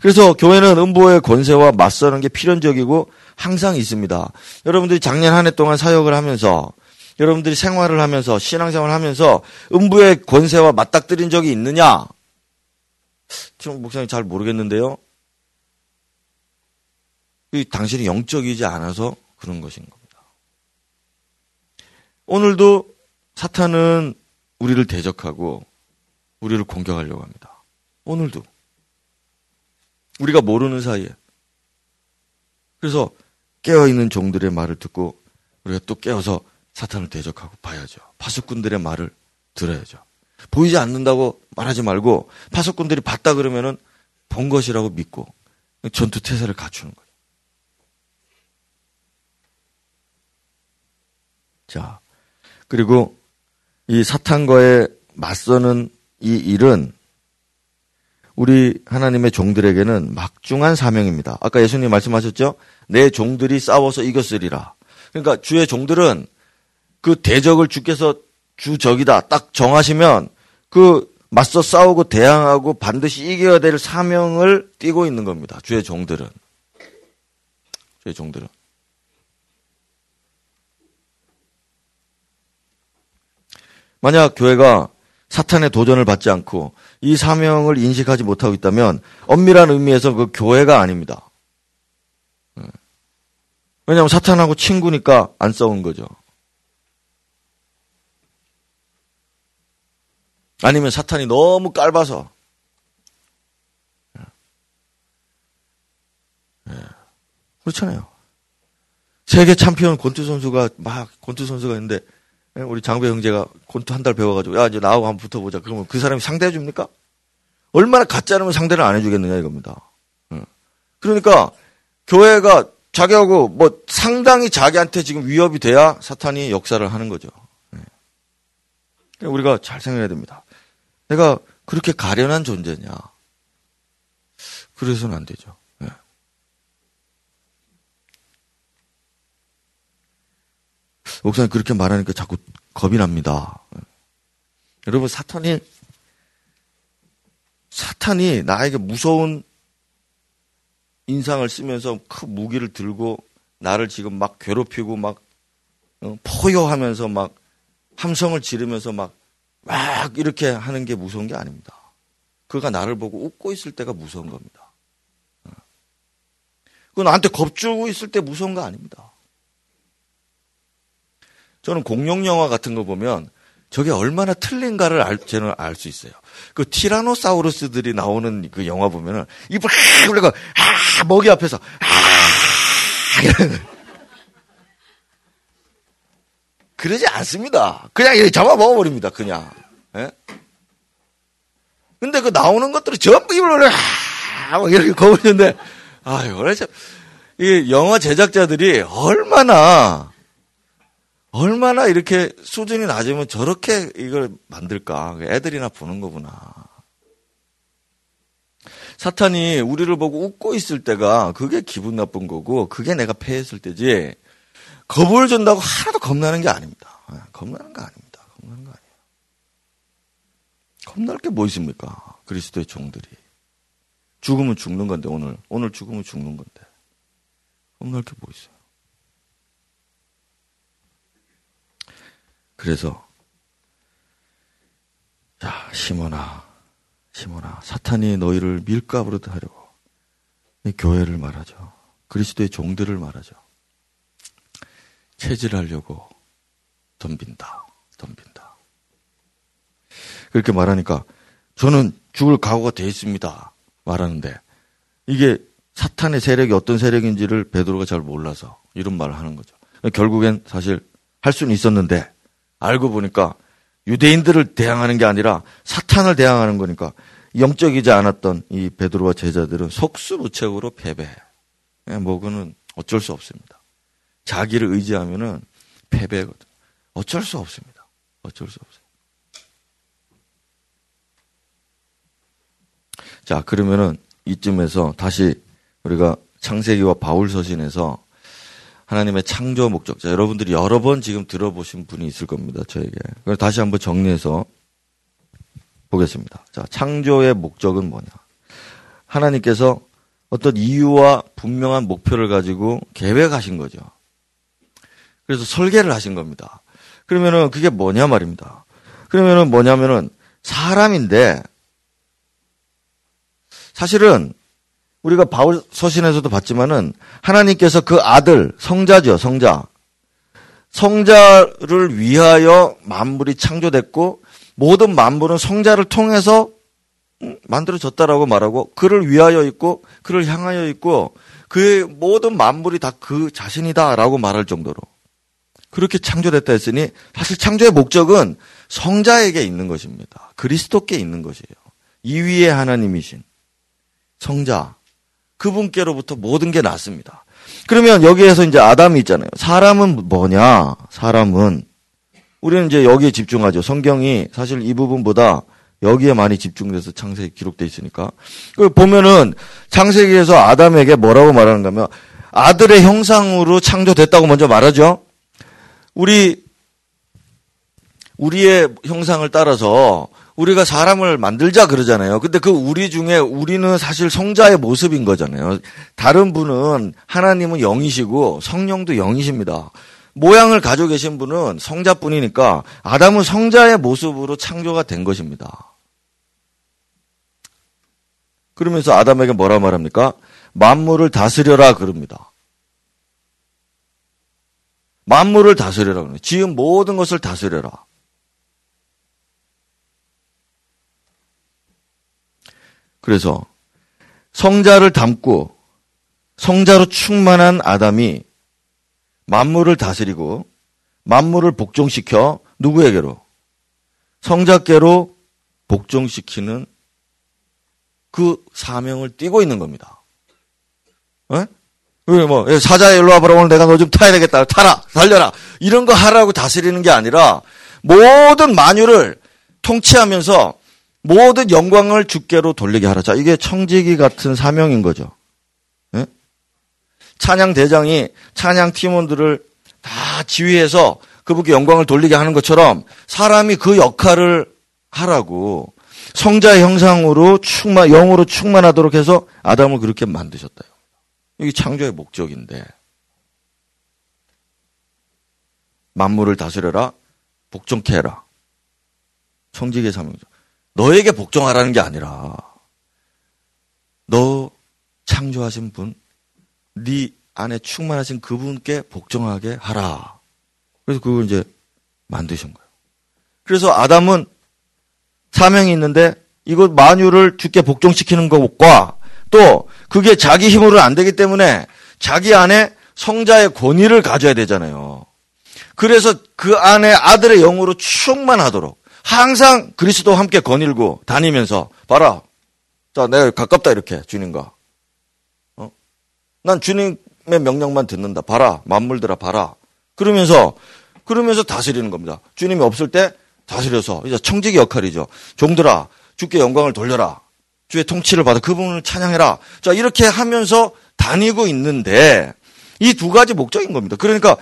그래서 교회는 음보의 권세와 맞서는 게 필연적이고 항상 있습니다. 여러분들이 작년 한 해 동안 사역을 하면서 여러분들이 생활을 하면서 신앙생활을 하면서 음부의 권세와 맞닥뜨린 적이 있느냐? 지금 목사님 잘 모르겠는데요. 당신이 영적이지 않아서 그런 것인 겁니다. 오늘도 사탄은 우리를 대적하고 우리를 공격하려고 합니다. 오늘도. 우리가 모르는 사이에. 그래서 깨어있는 종들의 말을 듣고 우리가 또 깨어서 사탄을 대적하고 봐야죠. 파수꾼들의 말을 들어야죠. 보이지 않는다고 말하지 말고 파수꾼들이 봤다 그러면은 본 것이라고 믿고 전투 태세를 갖추는 거예요. 자, 그리고 이 사탄과의 맞서는 이 일은 우리 하나님의 종들에게는 막중한 사명입니다. 아까 예수님 말씀하셨죠? 내 종들이 싸워서 이겼으리라. 그러니까 주의 종들은 그 대적을 주께서 주적이다 딱 정하시면 그 맞서 싸우고 대항하고 반드시 이겨야 될 사명을 띠고 있는 겁니다. 주의 종들은. 주의 종들은. 만약 교회가 사탄의 도전을 받지 않고 이 사명을 인식하지 못하고 있다면 엄밀한 의미에서 그 교회가 아닙니다. 왜냐하면 사탄하고 친구니까 안 싸운 거죠. 아니면 사탄이 너무 깔봐서. 예. 그렇잖아요. 세계 챔피언 권투 선수가 막 권투 선수가 있는데 예, 우리 장배 형제가 권투 한 달 배워가지고 야 이제 나하고 한번 붙어보자. 그러면 그 사람이 상대해 줍니까? 얼마나 가짜 않으면 상대를 안 해주겠느냐 이겁니다. 예. 그러니까 교회가 자기하고 뭐 상당히 자기한테 지금 위협이 돼야 사탄이 역사를 하는 거죠. 네. 우리가 잘 생각해야 됩니다. 내가 그렇게 가련한 존재냐. 그래서는 안 되죠. 목사님 그렇게 말하니까 자꾸 겁이 납니다. 네. 여러분 사탄이 사탄이 나에게 무서운 인상을 쓰면서 큰 무기를 들고 나를 지금 막 괴롭히고 막 어, 포효하면서 막 함성을 지르면서 막, 막 이렇게 하는 게 무서운 게 아닙니다. 그가 나를 보고 웃고 있을 때가 무서운 겁니다. 어. 그 나한테 겁주고 있을 때 무서운 거 아닙니다. 저는 공룡 영화 같은 거 보면 저게 얼마나 틀린가를 알, 저는 알 수 있어요. 그 티라노사우루스들이 나오는 그 영화 보면은 입을 하 그러고 아 먹이 앞에서 아 그러지 않습니다. 그냥 잡아 먹어버립니다. 그냥. 예? 근데 그 나오는 것들이 전부 입을 아 이렇게 거부는데 아유, 참, 이 영화 제작자들이 얼마나 얼마나 이렇게 수준이 낮으면 저렇게 이걸 만들까? 애들이나 보는 거구나. 사탄이 우리를 보고 웃고 있을 때가 그게 기분 나쁜 거고 그게 내가 패했을 때지 겁을 준다고 하나도 겁나는 게 아닙니다. 아, 겁나는 거 아닙니다. 겁나는 거 아니에요. 겁날 게 뭐 있습니까? 그리스도의 종들이. 죽으면 죽는 건데 오늘 오늘 죽으면 죽는 건데 겁날 게 뭐 있어요? 그래서 자 시몬아 시몬아 사탄이 너희를 밀가부로 하려고 교회를 말하죠. 그리스도의 종들을 말하죠. 체질하려고 덤빈다. 덤빈다. 그렇게 말하니까 저는 죽을 각오가 돼 있습니다. 말하는데 이게 사탄의 세력이 어떤 세력인지를 베드로가 잘 몰라서 이런 말을 하는 거죠. 결국엔 사실 할 수는 있었는데 알고 보니까 유대인들을 대항하는 게 아니라 사탄을 대항하는 거니까 영적이지 않았던 이 베드로와 제자들은 속수무책으로 패배. 예, 뭐 그는 어쩔 수 없습니다. 자기를 의지하면은 패배거든. 어쩔 수 없습니다. 어쩔 수 없어요. 자, 그러면은 이쯤에서 다시 우리가 창세기와 바울 서신에서 하나님의 창조 목적자 여러분들이 여러 번 지금 들어보신 분이 있을 겁니다. 저에게. 그래서 다시 한번 정리해서 보겠습니다. 자, 창조의 목적은 뭐냐? 하나님께서 어떤 이유와 분명한 목표를 가지고 계획하신 거죠. 그래서 설계를 하신 겁니다. 그러면은 그게 뭐냐 말입니다. 그러면은 뭐냐면은 사람인데 사실은 우리가 바울 서신에서도 봤지만은 하나님께서 그 아들 성자죠, 성자. 성자를 위하여 만물이 창조됐고 모든 만물은 성자를 통해서 만들어졌다라고 말하고 그를 위하여 있고 그를 향하여 있고 그의 모든 만물이 다 그 자신이다라고 말할 정도로 그렇게 창조됐다 했으니 사실 창조의 목적은 성자에게 있는 것입니다. 그리스도께 있는 것이에요. 이위의 하나님이신 성자 그분께로부터 모든 게 났습니다. 그러면 여기에서 이제 아담이 있잖아요. 사람은 뭐냐? 사람은 우리는 이제 여기에 집중하죠. 성경이 사실 이 부분보다 여기에 많이 집중돼서 창세기 기록돼 있으니까. 그 보면은 창세기에서 아담에게 뭐라고 말하는가 하면 아들의 형상으로 창조됐다고 먼저 말하죠. 우리 우리의 형상을 따라서 우리가 사람을 만들자 그러잖아요. 근데 그 우리 중에 우리는 사실 성자의 모습인 거잖아요. 다른 분은 하나님은 영이시고 성령도 영이십니다. 모양을 가지고 계신 분은 성자뿐이니까 아담은 성자의 모습으로 창조가 된 것입니다. 그러면서 아담에게 뭐라 말합니까? 만물을 다스려라 그럽니다. 만물을 다스려라 그래요. 지은 모든 것을 다스려라. 그래서 성자를 담고 성자로 충만한 아담이 만물을 다스리고 만물을 복종시켜 누구에게로? 성자께로 복종시키는 그 사명을 띠고 있는 겁니다. 에? 뭐 사자 일로 와봐라 오늘 내가 너 좀 타야 되겠다 타라 달려라 이런 거 하라고 다스리는 게 아니라 모든 만유를 통치하면서 모든 영광을 주께로 돌리게 하라. 자 이게 청지기 같은 사명인 거죠. 에? 찬양 대장이 찬양 팀원들을 다 지휘해서 그분께 영광을 돌리게 하는 것처럼 사람이 그 역할을 하라고 성자의 형상으로 충만, 영으로 충만하도록 해서 아담을 그렇게 만드셨다요. 이게 창조의 목적인데. 만물을 다스려라, 복종케 해라. 청지기의 사명이죠. 너에게 복종하라는 게 아니라, 너 창조하신 분, 네 안에 충만하신 그분께 복종하게 하라. 그래서 그걸 이제 만드신 거예요. 그래서 아담은 사명이 있는데 이것 만유를 주께 복종시키는 것과 또 그게 자기 힘으로는 안 되기 때문에 자기 안에 성자의 권위를 가져야 되잖아요. 그래서 그 안에 아들의 영으로 충만하도록 항상 그리스도와 함께 거닐고 다니면서 봐라. 자, 내가 가깝다 이렇게 주님과. 어? 난 주님의 명령만 듣는다. 봐라. 만물들아 봐라. 그러면서 그러면서 다스리는 겁니다. 주님이 없을 때 다스려서 이제 청직의 역할이죠. 종들아 주께 영광을 돌려라. 주의 통치를 받아 그분을 찬양해라. 자 이렇게 하면서 다니고 있는데 이 두 가지 목적인 겁니다. 그러니까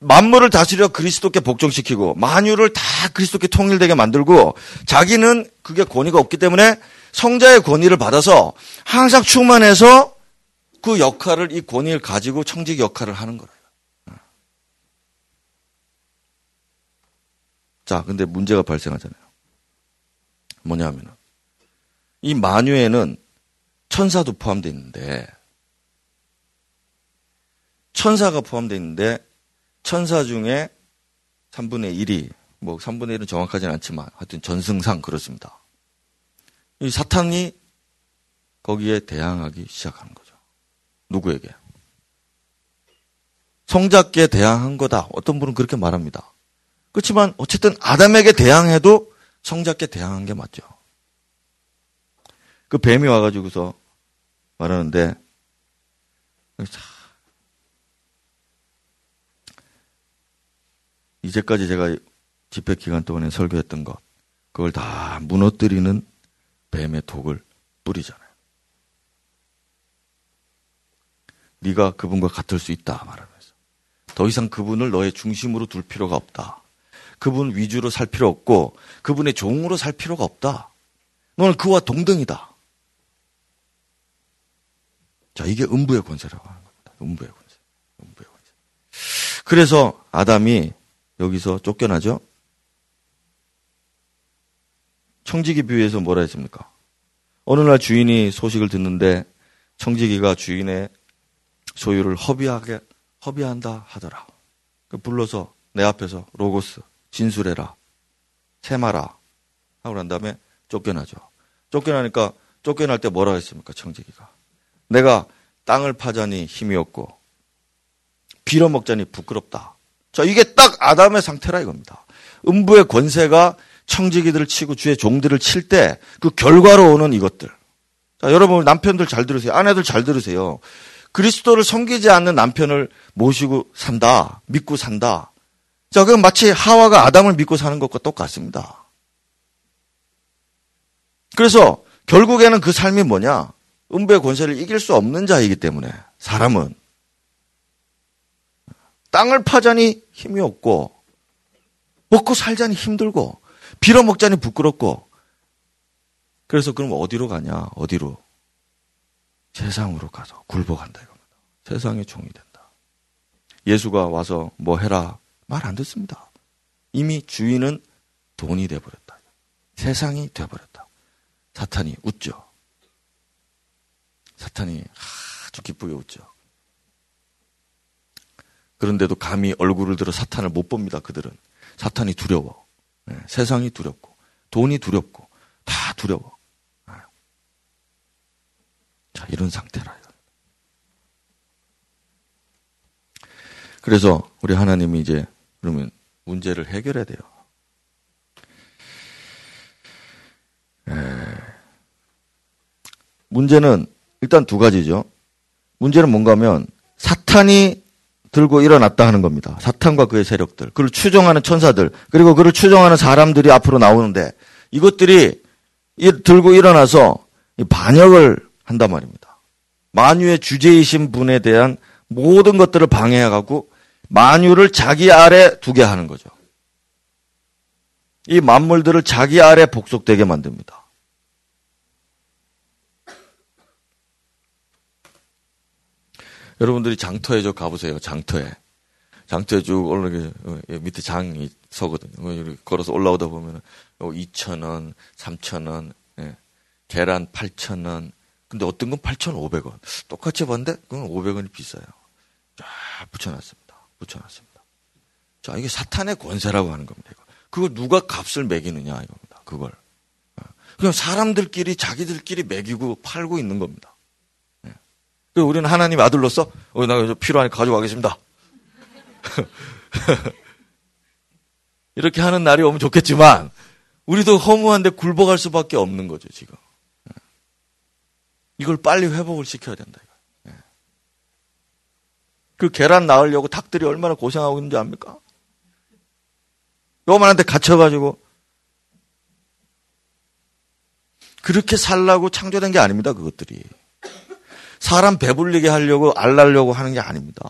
만물을 다스려 그리스도께 복종시키고 만유를 다 그리스도께 통일되게 만들고 자기는 그게 권위가 없기 때문에 성자의 권위를 받아서 항상 충만해서 그 역할을 이 권위를 가지고 청직 역할을 하는 거예요. 자, 근데 문제가 발생하잖아요. 뭐냐면은 이 마뉴에는 천사도 포함되어 있는데 천사가 포함되어 있는데 천사 중에 3분의 1이 뭐 3분의 1은 정확하지는 않지만 하여튼 전승상 그렇습니다. 이 사탄이 거기에 대항하기 시작하는 거죠. 누구에게? 성자께 대항한 거다. 어떤 분은 그렇게 말합니다. 그렇지만 어쨌든 아담에게 대항해도 성자께 대항한 게 맞죠. 그 뱀이 와가지고서 말하는데 이제까지 제가 집회 기간 동안에 설교했던 것 그걸 다 무너뜨리는 뱀의 독을 뿌리잖아요. 네가 그분과 같을 수 있다 말하면서 더 이상 그분을 너의 중심으로 둘 필요가 없다. 그분 위주로 살 필요 없고 그분의 종으로 살 필요가 없다. 너는 그와 동등이다. 자, 이게 음부의 권세라고 하는 겁니다. 음부의 권세. 음부의 권세. 그래서 아담이 여기서 쫓겨나죠? 청지기 비유에서 뭐라 했습니까? 어느 날 주인이 소식을 듣는데 청지기가 주인의 소유를 허비하게 허비한다 하더라. 그 불러서 내 앞에서 로고스 진술해라. 세마라. 하고 난 다음에 쫓겨나죠. 쫓겨나니까 쫓겨날 때 뭐라 했습니까? 청지기가. 내가 땅을 파자니 힘이 없고 빌어먹자니 부끄럽다. 자, 이게 딱 아담의 상태라 이겁니다. 음부의 권세가 청지기들을 치고 주의 종들을 칠 때 그 결과로 오는 이것들. 자, 여러분 남편들 잘 들으세요. 아내들 잘 들으세요. 그리스도를 섬기지 않는 남편을 모시고 산다. 믿고 산다. 자, 그건 마치 하와가 아담을 믿고 사는 것과 똑같습니다. 그래서 결국에는 그 삶이 뭐냐? 음부의 권세를 이길 수 없는 자이기 때문에 사람은 땅을 파자니 힘이 없고 먹고 살자니 힘들고 빌어 먹자니 부끄럽고 그래서 그럼 어디로 가냐? 어디로? 세상으로 가서 굴복한다 이겁니다. 세상의 종이 된다. 예수가 와서 뭐 해라 말 안 듣습니다. 이미 주인은 돈이 돼 버렸다. 세상이 돼 버렸다. 사탄이 웃죠. 사탄이 아주 기쁘게 웃죠. 그런데도 감히 얼굴을 들어 사탄을 못 봅니다. 그들은 사탄이 두려워. 네, 세상이 두렵고 돈이 두렵고 다 두려워. 네. 자 이런 상태라. 그래서 우리 하나님이 이제 그러면 문제를 해결해야 돼요. 에... 문제는 일단 두 가지죠. 문제는 뭔가 하면 사탄이 들고 일어났다 하는 겁니다. 사탄과 그의 세력들, 그를 추종하는 천사들, 그리고 그를 추종하는 사람들이 앞으로 나오는데 이것들이 들고 일어나서 반역을 한단 말입니다. 만유의 주제이신 분에 대한 모든 것들을 방해해가고 만유를 자기 아래 두게 하는 거죠. 이 만물들을 자기 아래 복속되게 만듭니다. 여러분들이 장터에 저 가보세요. 장터에. 장터에 쭉 올라게 어, 밑에 장이 서거든요. 어, 이렇게 걸어서 올라오다 보면은 2,000원, 3,000원, 예. 계란 8,000원. 근데 어떤 건 8,500원. 똑같이 봤는데 그건 500원이 비싸요. 쫙 붙여놨습니다. 붙여놨습니다. 자, 이게 사탄의 권세라고 하는 겁니다. 이거. 그걸 누가 값을 매기느냐 이겁니다. 그걸. 어. 그냥 사람들끼리 자기들끼리 매기고 팔고 있는 겁니다. 우리는 하나님 아들로서 어, 나 필요하니 가져가겠습니다. 이렇게 하는 날이 오면 좋겠지만 우리도 허무한데 굴복할 수밖에 없는 거죠 지금. 이걸 빨리 회복을 시켜야 된다. 예. 그 계란 낳으려고 닭들이 얼마나 고생하고 있는지 압니까? 요만한테 갇혀가지고 그렇게 살라고 창조된 게 아닙니다. 그것들이. 사람 배불리게 하려고 알라려고 하는 게 아닙니다.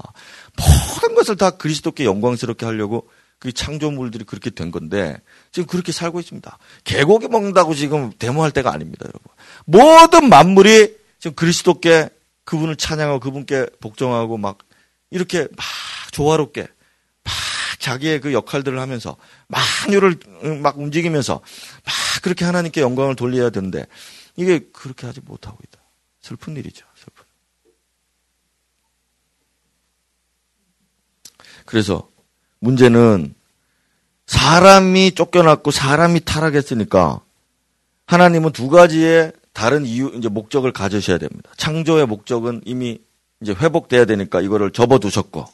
모든 것을 다 그리스도께 영광스럽게 하려고 그 창조물들이 그렇게 된 건데 지금 그렇게 살고 있습니다. 개고기 먹는다고 지금 데모할 때가 아닙니다, 여러분. 모든 만물이 지금 그리스도께 그분을 찬양하고 그분께 복종하고 막 이렇게 막 조화롭게 막 자기의 그 역할들을 하면서 만유를 막 움직이면서 막 그렇게 하나님께 영광을 돌려야 되는데 이게 그렇게 하지 못하고 있다. 슬픈 일이죠. 슬픈. 그래서 문제는 사람이 쫓겨났고 사람이 타락했으니까 하나님은 두 가지의 다른 이유, 이제 목적을 가지셔야 됩니다. 창조의 목적은 이미 이제 회복돼야 되니까 이거를 접어두셨고,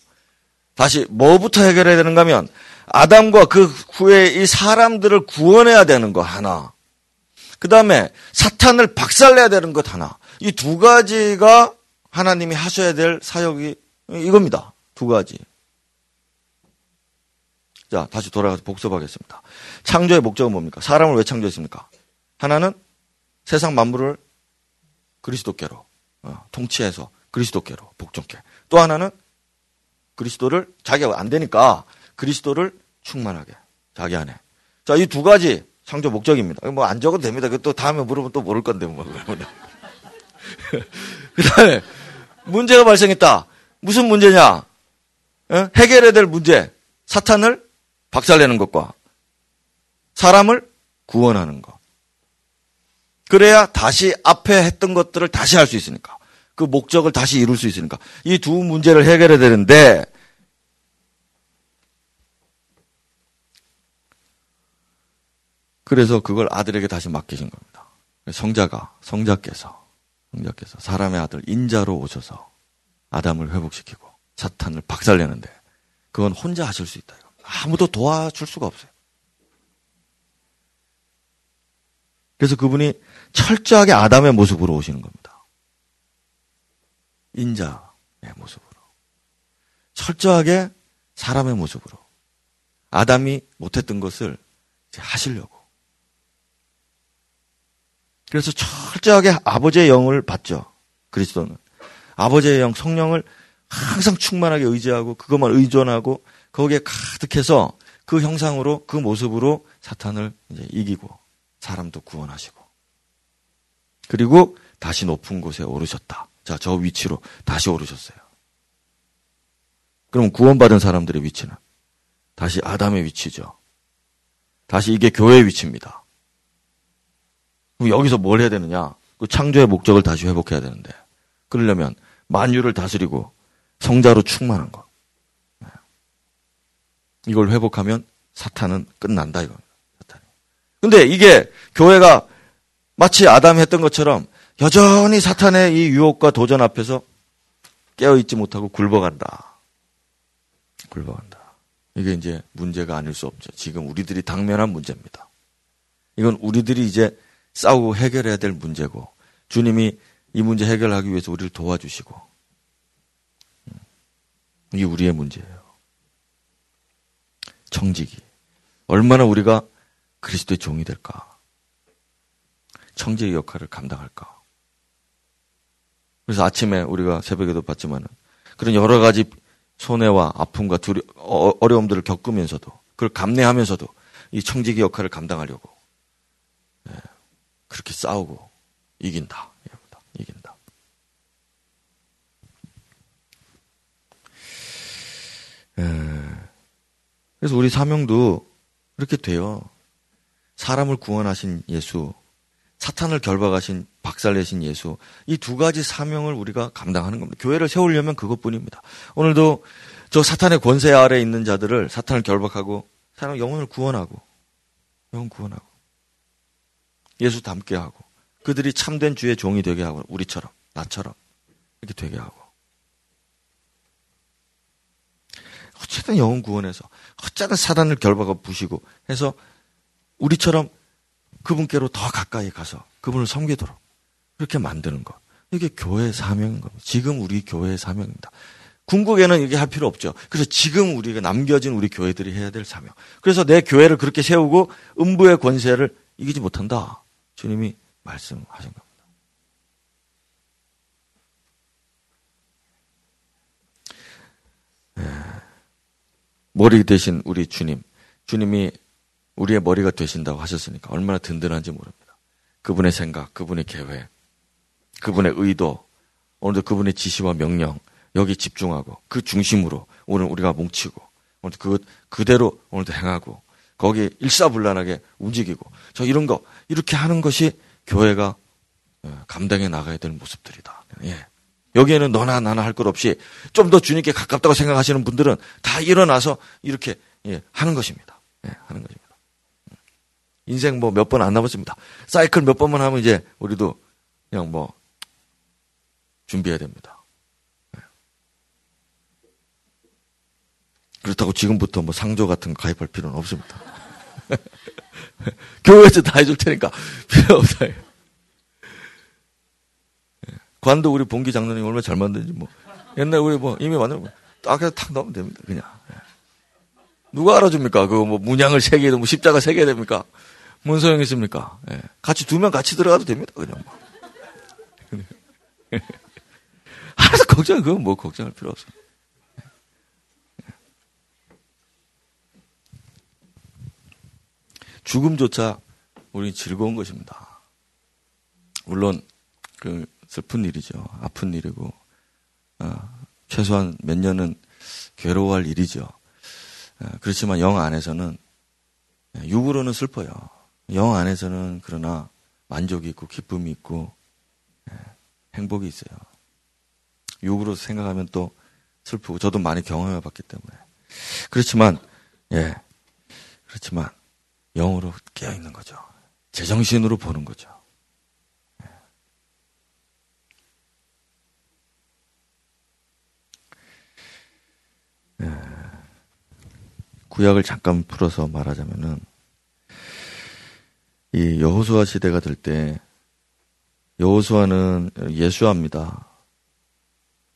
다시 뭐부터 해결해야 되는가 하면, 아담과 그 후에 이 사람들을 구원해야 되는 거 하나. 그 다음에 사탄을 박살내야 되는 것 하나. 이 두 가지가 하나님이 하셔야 될 사역이 이겁니다. 두 가지. 자, 다시 돌아가서 복습하겠습니다. 창조의 목적은 뭡니까? 사람을 왜 창조했습니까? 하나는 세상 만물을 그리스도께로 어, 통치해서 그리스도께로 복종케. 또 하나는 그리스도를 자기가 안 되니까 그리스도를 충만하게 자기 안에. 자, 이 두 가지 창조 목적입니다. 뭐 안 적어도 됩니다. 또 다음에 물으면 또 모를 건데 뭐. 그다음에 문제가 발생했다. 무슨 문제냐? 어? 해결해야 될 문제. 사탄을 박살내는 것과 사람을 구원하는 것. 그래야 다시 앞에 했던 것들을 다시 할 수 있으니까. 그 목적을 다시 이룰 수 있으니까. 이 두 문제를 해결해야 되는데, 그래서 그걸 아들에게 다시 맡기신 겁니다. 성자가, 성자께서, 성자께서 사람의 아들 인자로 오셔서 아담을 회복시키고 사탄을 박살내는데, 그건 혼자 하실 수 있다. 아무도 도와줄 수가 없어요. 그래서 그분이 철저하게 아담의 모습으로 오시는 겁니다. 인자의 모습으로. 철저하게 사람의 모습으로. 아담이 못했던 것을 하시려고. 그래서 철저하게 아버지의 영을 받죠. 그리스도는. 아버지의 영, 성령을 항상 충만하게 의지하고 그것만 의존하고 거기에 가득해서 그 형상으로 그 모습으로 사탄을 이제 이기고 사람도 구원하시고 그리고 다시 높은 곳에 오르셨다. 자, 저 위치로 다시 오르셨어요. 그럼 구원받은 사람들의 위치는 다시 아담의 위치죠. 다시 이게 교회의 위치입니다. 그럼 여기서 뭘 해야 되느냐? 그 창조의 목적을 다시 회복해야 되는데. 그러려면 만유를 다스리고 성자로 충만한 것. 이걸 회복하면 사탄은 끝난다. 사탄. 근데 이게 교회가 마치 아담이 했던 것처럼 여전히 사탄의 이 유혹과 도전 앞에서 깨어있지 못하고 굴러간다. 굴러간다. 이게 이제 문제가 아닐 수 없죠. 지금 우리들이 당면한 문제입니다. 이건 우리들이 이제 싸우고 해결해야 될 문제고 주님이 이 문제 해결하기 위해서 우리를 도와주시고 음. 이게 우리의 문제예요. 청지기. 얼마나 우리가 그리스도의 종이 될까? 청지기 역할을 감당할까? 그래서 아침에 우리가 새벽에도 봤지만은 그런 여러 가지 손해와 아픔과 두려, 어, 어려움들을 겪으면서도 그걸 감내하면서도 이 청지기 역할을 감당하려고 네, 그렇게 싸우고 이긴다. 이긴다. 네. 그래서 우리 사명도 이렇게 돼요. 사람을 구원하신 예수, 사탄을 결박하신 박살내신 예수, 이 두 가지 사명을 우리가 감당하는 겁니다. 교회를 세우려면 그것뿐입니다. 오늘도 저 사탄의 권세 아래 있는 자들을 사탄을 결박하고 사람 영혼을 구원하고 영혼 구원하고 예수 닮게 하고 그들이 참된 주의 종이 되게 하고 우리처럼 나처럼 이렇게 되게 하고 어쨌든 영혼 구원해서 어쨌든 사단을 결박하고 부시고 해서 우리처럼 그분께로 더 가까이 가서 그분을 섬기도록 그렇게 만드는 것. 이게 교회의 사명인 겁니다. 지금 우리 교회의 사명입니다. 궁극에는 이게 할 필요 없죠. 그래서 지금 우리가 남겨진 우리 교회들이 해야 될 사명. 그래서 내 교회를 그렇게 세우고 음부의 권세를 이기지 못한다. 주님이 말씀하신 겁니다. 네. 머리 대신 우리 주님, 주님이 우리의 머리가 되신다고 하셨으니까 얼마나 든든한지 모릅니다. 그분의 생각, 그분의 계획, 그분의 의도, 오늘도 그분의 지시와 명령, 여기 집중하고 그 중심으로 오늘 우리가 뭉치고 오늘 그 그대로 오늘도 행하고 거기 일사불란하게 움직이고 저 이런 거 이렇게 하는 것이 교회가 어, 감당해 나가야 될 모습들이다. 예. 여기에는 너나 나나 할 것 없이 좀 더 주님께 가깝다고 생각하시는 분들은 다 일어나서 이렇게 예, 하는 것입니다. 예, 하는 것입니다. 인생 뭐 몇 번 안 남았습니다. 사이클 몇 번만 하면 이제 우리도 그냥 뭐 준비해야 됩니다. 예. 그렇다고 지금부터 뭐 상조 같은 거 가입할 필요는 없습니다. 교회에서 다 해줄 테니까 필요 없어요. 관도 우리 봉기 장로님 얼마나 잘 만드는지 뭐. 옛날 우리 뭐 이미 만들면 딱 해서 탁 넣으면 됩니다. 그냥. 예. 누가 알아줍니까? 그거 뭐 문양을 세 개, 뭐 십자가 세 개 됩니까? 뭔 소용이 있습니까? 예. 같이 두 명 같이 들어가도 됩니다. 그냥 뭐. 알아서 걱정, 그건 뭐 걱정할 필요 없어. 죽음조차 우리 즐거운 것입니다. 물론 그 슬픈 일이죠. 아픈 일이고 어, 최소한 몇 년은 괴로워할 일이죠. 어, 그렇지만 영 안에서는 예, 육으로는 슬퍼요. 영 안에서는 그러나 만족이 있고 기쁨이 있고 예, 행복이 있어요. 육으로 생각하면 또 슬프고 저도 많이 경험해 봤기 때문에 그렇지만 예 그렇지만 영으로 깨어 있는 거죠. 제정신으로 보는 거죠. 예. 구약을 잠깐 풀어서 말하자면은 이 여호수아 시대가 될 때 여호수아는 예수아입니다.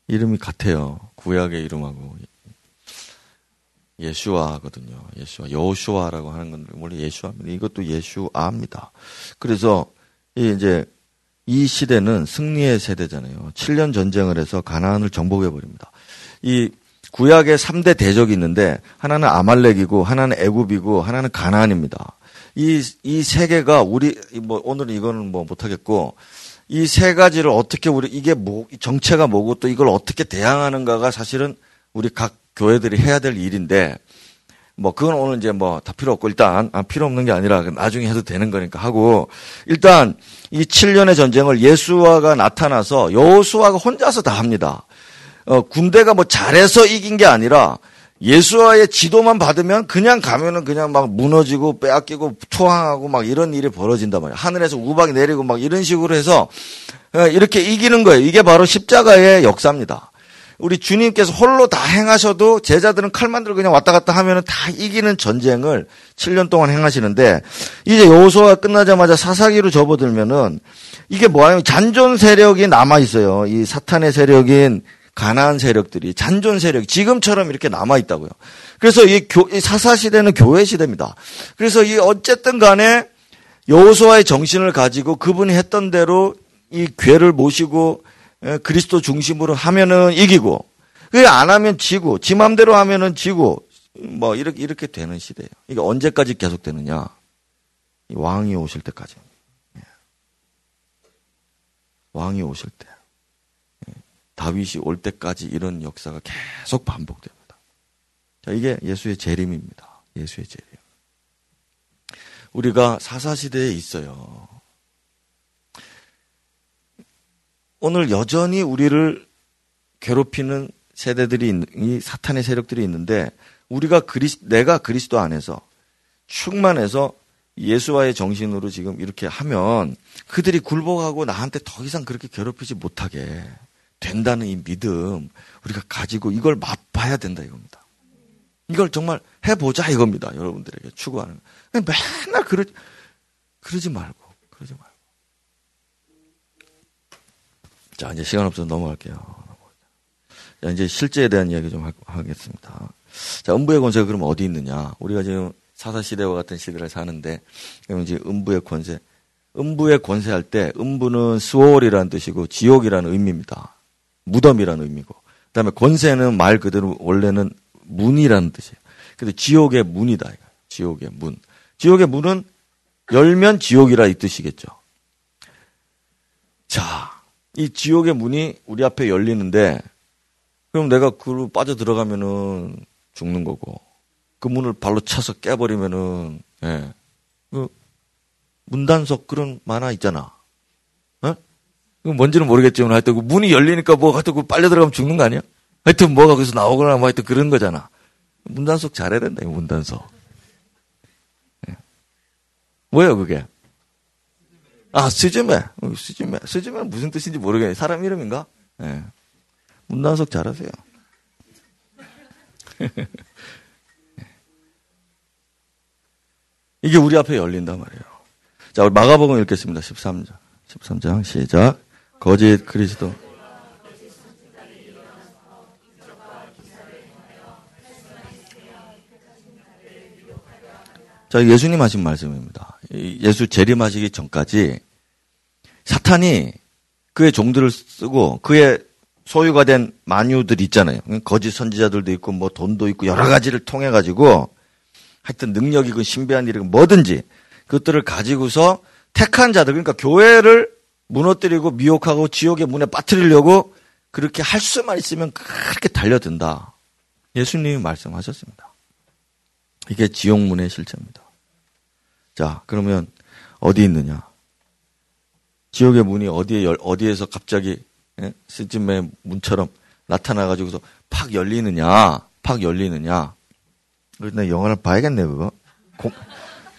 이름이 같아요. 구약의 이름하고 예수아거든요. 예수아, 여호수아라고 하는 건 원래 예수아입니다. 이것도 예수아입니다. 그래서 이 이제 이 시대는 승리의 세대잖아요. 7년 전쟁을 해서 가나안을 정복해 버립니다. 이 구약의 3대 대적이 있는데 하나는 아말렉이고 하나는 애굽이고 하나는 가나안입니다. 이 이 세 개가 우리 뭐 오늘은 이거는 뭐 못하겠고 이 세 가지를 어떻게 우리 이게 뭐 정체가 뭐고 또 이걸 어떻게 대항하는가가 사실은 우리 각 교회들이 해야 될 일인데 뭐 그건 오늘 이제 뭐 다 필요 없고 일단 아, 필요 없는 게 아니라 나중에 해도 되는 거니까 하고 일단 이 7년의 전쟁을 예수와가 나타나서 여호수아가 혼자서 다 합니다. 어, 군대가 뭐 잘해서 이긴 게 아니라 예수와의 지도만 받으면 그냥 가면은 그냥 막 무너지고 빼앗기고 투항하고 막 이런 일이 벌어진단 말이야. 하늘에서 우박이 내리고 막 이런 식으로 해서 어, 이렇게 이기는 거예요. 이게 바로 십자가의 역사입니다. 우리 주님께서 홀로 다 행하셔도 제자들은 칼만 들고 그냥 왔다 갔다 하면은 다 이기는 전쟁을 7년 동안 행하시는데 이제 요소가 끝나자마자 사사기로 접어들면은 이게 뭐냐면 잔존 세력이 남아 있어요. 이 사탄의 세력인 가나안 세력들이 잔존 세력 지금처럼 이렇게 남아 있다고요. 그래서 이, 교, 이 사사 시대는 교회 시대입니다. 그래서 이 어쨌든 간에 여호수아의 정신을 가지고 그분이 했던 대로 이 괴를 모시고 그리스도 중심으로 하면은 이기고 그게 안 하면 지고 지 맘대로 하면은 지고 뭐 이렇게 이렇게 되는 시대예요. 이게 언제까지 계속 되느냐? 왕이 오실 때까지. 예. 왕이 오실 때. 다윗이 올 때까지 이런 역사가 계속 반복됩니다. 자, 이게 예수의 재림입니다. 예수의 재림. 우리가 사사시대에 있어요. 오늘 여전히 우리를 괴롭히는 세대들이 이 사탄의 세력들이 있는데 우리가 그리스 내가 그리스도 안에서 충만해서 예수와의 정신으로 지금 이렇게 하면 그들이 굴복하고 나한테 더 이상 그렇게 괴롭히지 못하게 된다는 이 믿음 우리가 가지고 이걸 맛봐야 된다 이겁니다. 이걸 정말 해보자 이겁니다. 여러분들에게 추구하는. 맨날 그러, 그러지 말고, 그러지 말고. 자, 이제 시간 없어서 넘어갈게요. 자, 이제 실제에 대한 이야기 좀 하 겠습니다. 자, 음부의 권세가 그럼 어디 있느냐? 우리가 지금 사사시대와 같은 시대를 사는데, 그럼 이제 음부의 권세. 음부의 권세할 때, 음부는 스월이라는 뜻이고, 지옥이라는 의미입니다. 무덤이라는 의미고. 그 다음에 권세는 말 그대로 원래는 문이라는 뜻이에요. 근데 지옥의 문이다. 지옥의 문. 지옥의 문은 열면 지옥이라 이 뜻이겠죠. 자, 이 지옥의 문이 우리 앞에 열리는데 그럼 내가 그로 빠져 들어가면은 죽는 거고 그 문을 발로 차서 깨버리면은 예. 그 문단속 그런 만화 있잖아. 뭔지는 모르겠지만 하여튼 그 문이 열리니까 뭐 하여튼 그 빨려 들어가면 죽는 거 아니야? 하여튼 뭐가 거기서 나오거나 뭐 하여튼 그런 거잖아. 문단속 잘해야 된다, 이 문단속. 예. 뭐야, 그게? 아, 스즈메. 어, 스즈메. 스즈메는 무슨 뜻인지 모르겠네. 사람 이름인가? 예. 문단속 잘하세요. 이게 우리 앞에 열린단 말이에요. 자, 우리 마가복음 읽겠습니다. 13장. 13장 시작. 거짓 그리스도. 자, 예수님 하신 말씀입니다. 예수 재림하시기 전까지 사탄이 그의 종들을 쓰고 그의 소유가 된 만유들 있잖아요. 거짓 선지자들도 있고 뭐 돈도 있고 여러 가지를 통해 가지고 하여튼 능력이고 신비한 일이고 뭐든지 그것들을 가지고서 택한 자들 그러니까 교회를 무너뜨리고 미혹하고 지옥의 문에 빠뜨리려고 그렇게 할 수만 있으면 그렇게 달려든다. 예수님이 말씀하셨습니다. 이게 지옥문의 실체입니다. 자, 그러면 어디 있느냐? 지옥의 문이 어디에 열, 어디에서 갑자기 예? 스즈메 문처럼 나타나가지고서 팍 열리느냐? 팍 열리느냐? 그래서 영화를 봐야겠네 그거. 공,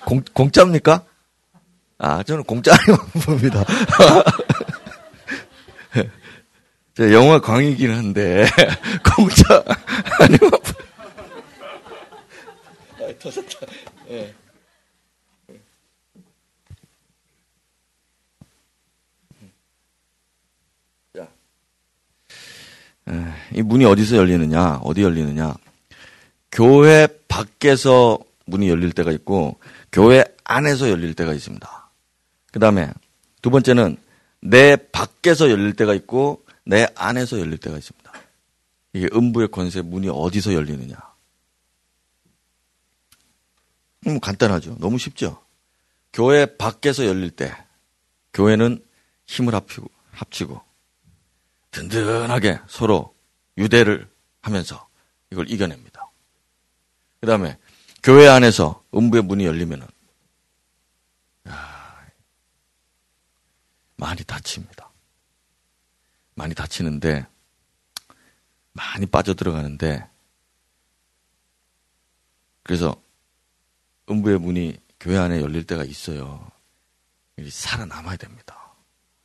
공 공짜입니까? 아, 저는 공짜 아니면 봅니다. 제 영화 광이긴 한데 공짜 아니면 아, 터졌다. 예. 이 문이 어디서 열리느냐, 어디 열리느냐. 교회 밖에서 문이 열릴 때가 있고, 교회 안에서 열릴 때가 있습니다. 그 다음에 두 번째는 내 밖에서 열릴 때가 있고, 내 안에서 열릴 때가 있습니다. 이게 음부의 권세 문이 어디서 열리느냐. 음, 간단하죠. 너무 쉽죠. 교회 밖에서 열릴 때, 교회는 힘을 합치고, 합치고 든든하게 서로 유대를 하면서 이걸 이겨냅니다. 그 다음에 교회 안에서 음부의 문이 열리면은 많이 다칩니다. 많이 다치는데 많이 빠져들어가는데 그래서 음부의 문이 교회 안에 열릴 때가 있어요. 살아남아야 됩니다.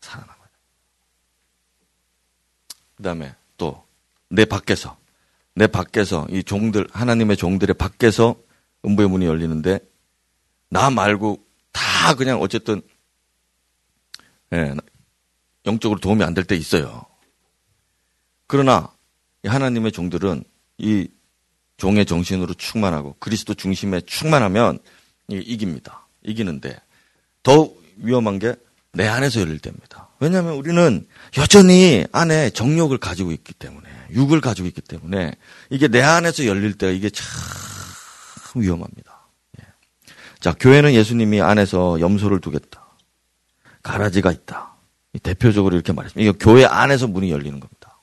살아남아야 됩니다. 그 다음에 또 내 밖에서 내 밖에서 이 종들 하나님의 종들의 밖에서 음부의 문이 열리는데 나 말고 다 그냥 어쨌든 예, 영적으로 도움이 안 될 때 있어요. 그러나 하나님의 종들은 이 종의 정신으로 충만하고 그리스도 중심에 충만하면 이깁니다. 이기는데 더 위험한 게 내 안에서 열릴 때입니다. 왜냐하면 우리는 여전히 안에 정욕을 가지고 있기 때문에 육을 가지고 있기 때문에 이게 내 안에서 열릴 때가 이게 참 위험합니다. 예. 자, 교회는 예수님이 안에서 염소를 두겠다. 가라지가 있다. 대표적으로 이렇게 말했습니다. 이거 교회 안에서 문이 열리는 겁니다.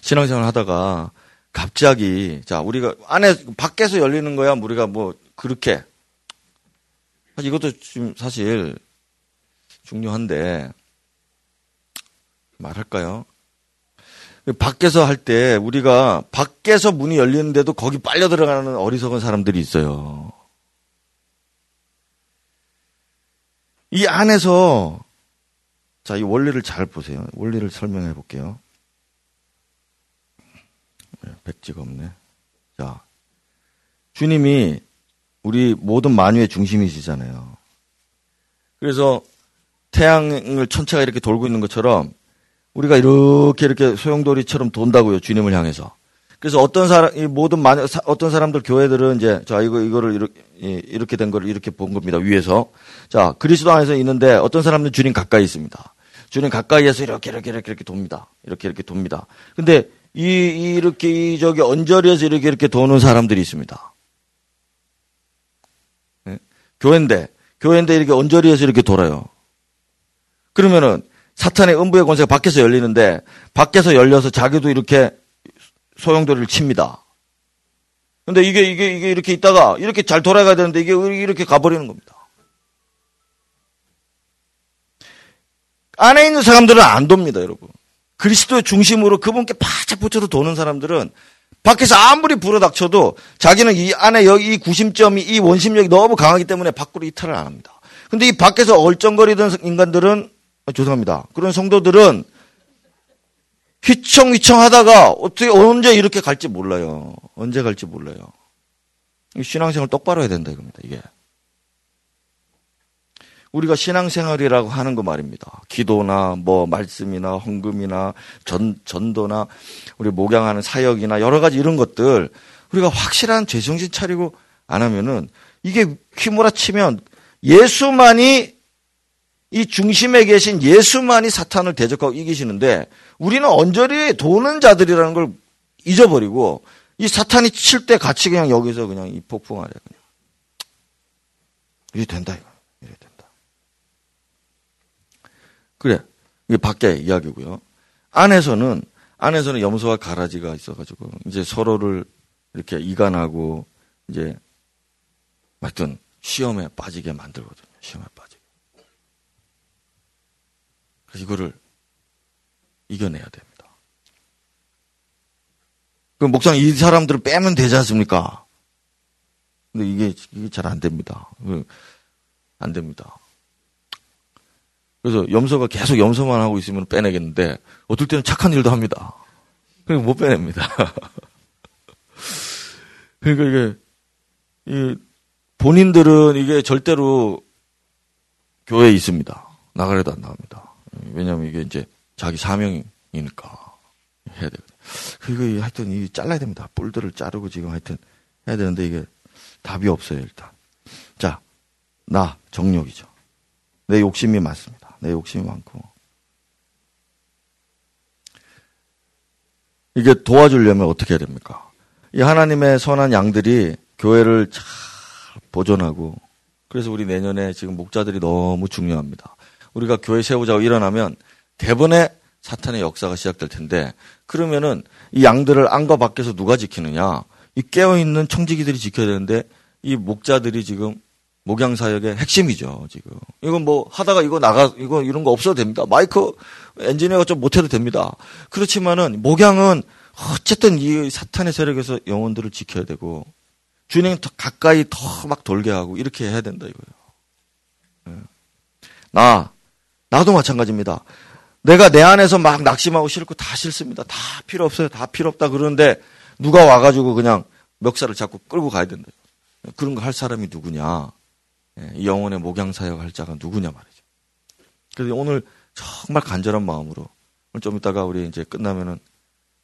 신앙생활 하다가 갑자기 자 우리가 안에 밖에서 열리는 거야 우리가 뭐 그렇게 이것도 지금 사실 중요한데 말할까요? 밖에서 할 때 우리가 밖에서 문이 열리는데도 거기 빨려 들어가는 어리석은 사람들이 있어요. 이 안에서 자, 이 원리를 잘 보세요. 원리를 설명해 볼게요. 네, 백지가 없네. 자, 주님이 우리 모든 만유의 중심이시잖아요. 그래서 태양을 천체가 이렇게 돌고 있는 것처럼 우리가 이렇게 이렇게 소용돌이처럼 돈다고요. 주님을 향해서. 그래서 어떤 사람, 이 모든 만, 어떤 사람들 교회들은 이제, 자, 이거, 이거를 이렇게, 이렇게 된 거를 이렇게 본 겁니다. 위에서. 자, 그리스도 안에서 있는데 어떤 사람들은 주님 가까이 있습니다. 주님 가까이에서 이렇게, 이렇게, 이렇게, 이렇게 돕니다. 이렇게, 이렇게 돕니다. 근데 이, 이렇게, 이, 저기, 언저리에서 이렇게, 이렇게 도는 사람들이 있습니다. 네? 교회인데, 교회인데 이렇게 언저리에서 이렇게 돌아요. 그러면은, 사탄의 음부의 권세가 밖에서 열리는데, 밖에서 열려서 자기도 이렇게 소용돌이를 칩니다. 근데 이게, 이게, 이게 이렇게 있다가, 이렇게 잘 돌아가야 되는데, 이게 이렇게 가버리는 겁니다. 안에 있는 사람들은 안 돕니다, 여러분. 그리스도의 중심으로 그분께 바짝 붙여서 도는 사람들은 밖에서 아무리 불어닥쳐도 자기는 이 안에 여기 이 구심점이 이 원심력이 너무 강하기 때문에 밖으로 이탈을 안 합니다. 근데 이 밖에서 얼쩡거리던 인간들은 아, 죄송합니다. 그런 성도들은 휘청휘청 하다가 어떻게 언제 이렇게 갈지 몰라요. 언제 갈지 몰라요. 신앙생활 똑바로 해야 된다 이겁니다. 이게. 우리가 신앙생활이라고 하는 거 말입니다. 기도나 뭐 말씀이나 헌금이나 전, 전도나 우리 목양하는 사역이나 여러 가지 이런 것들 우리가 확실한 죄정신 차리고 안 하면은 이게 휘몰아치면 예수만이 이 중심에 계신 예수만이 사탄을 대적하고 이기시는데 우리는 언저리에 도는 자들이라는 걸 잊어버리고 이 사탄이 칠 때 같이 그냥 여기서 그냥 이 폭풍하래 그냥 이게 된다 이거. 그래. 이게 밖에 이야기고요. 안에서는 안에서는 염소와 가라지가 있어가지고 이제 서로를 이렇게 이간하고 이제 하여튼 시험에 빠지게 만들거든요. 시험에 빠지게. 그래서 이거를 이겨내야 됩니다. 그럼 목사님 이 사람들을 빼면 되지 않습니까? 근데 이게 이게 잘 안 됩니다. 안 됩니다. 그래서 염소가 계속 염소만 하고 있으면 빼내겠는데 어떨 때는 착한 일도 합니다. 그러니까 못 빼냅니다. 그러니까 이게 이 본인들은 이게 절대로 교회에 있습니다. 나가려도 안 나갑니다. 왜냐하면 이게 이제 자기 사명이니까 해야 되거든요. 그리고 하여튼 이 잘라야 됩니다. 뿔들을 자르고 지금 하여튼 해야 되는데 이게 답이 없어요 일단. 자, 나 정욕이죠. 내 욕심이 많습니다. 내 욕심이 많고. 이게 도와주려면 어떻게 해야 됩니까? 이 하나님의 선한 양들이 교회를 잘 보존하고 그래서 우리 내년에 지금 목자들이 너무 중요합니다. 우리가 교회 세우자고 일어나면 대번에 사탄의 역사가 시작될 텐데 그러면은 이 양들을 안과 밖에서 누가 지키느냐? 이 깨어 있는 청지기들이 지켜야 되는데 이 목자들이 지금 목양 사역의 핵심이죠, 지금. 이건 뭐 하다가 이거 나가 이거 이런 거 없어도 됩니다. 마이크 엔지니어가 좀 못해도 됩니다. 그렇지만은 목양은 어쨌든 이 사탄의 세력에서 영혼들을 지켜야 되고 주님 더 가까이 더 막 돌게 하고 이렇게 해야 된다 이거예요. 예. 나 나도 마찬가지입니다. 내가 내 안에서 막 낙심하고 싫고 다 싫습니다. 다 필요 없어요. 다 필요 없다 그러는데 누가 와가지고 그냥 멱살을 잡고 끌고 가야 된다. 그런 거 할 사람이 누구냐? 예, 영혼의 목양 사역 할 자가 누구냐 말이죠. 그래서 오늘 정말 간절한 마음으로 오늘 좀 이따가 우리 이제 끝나면은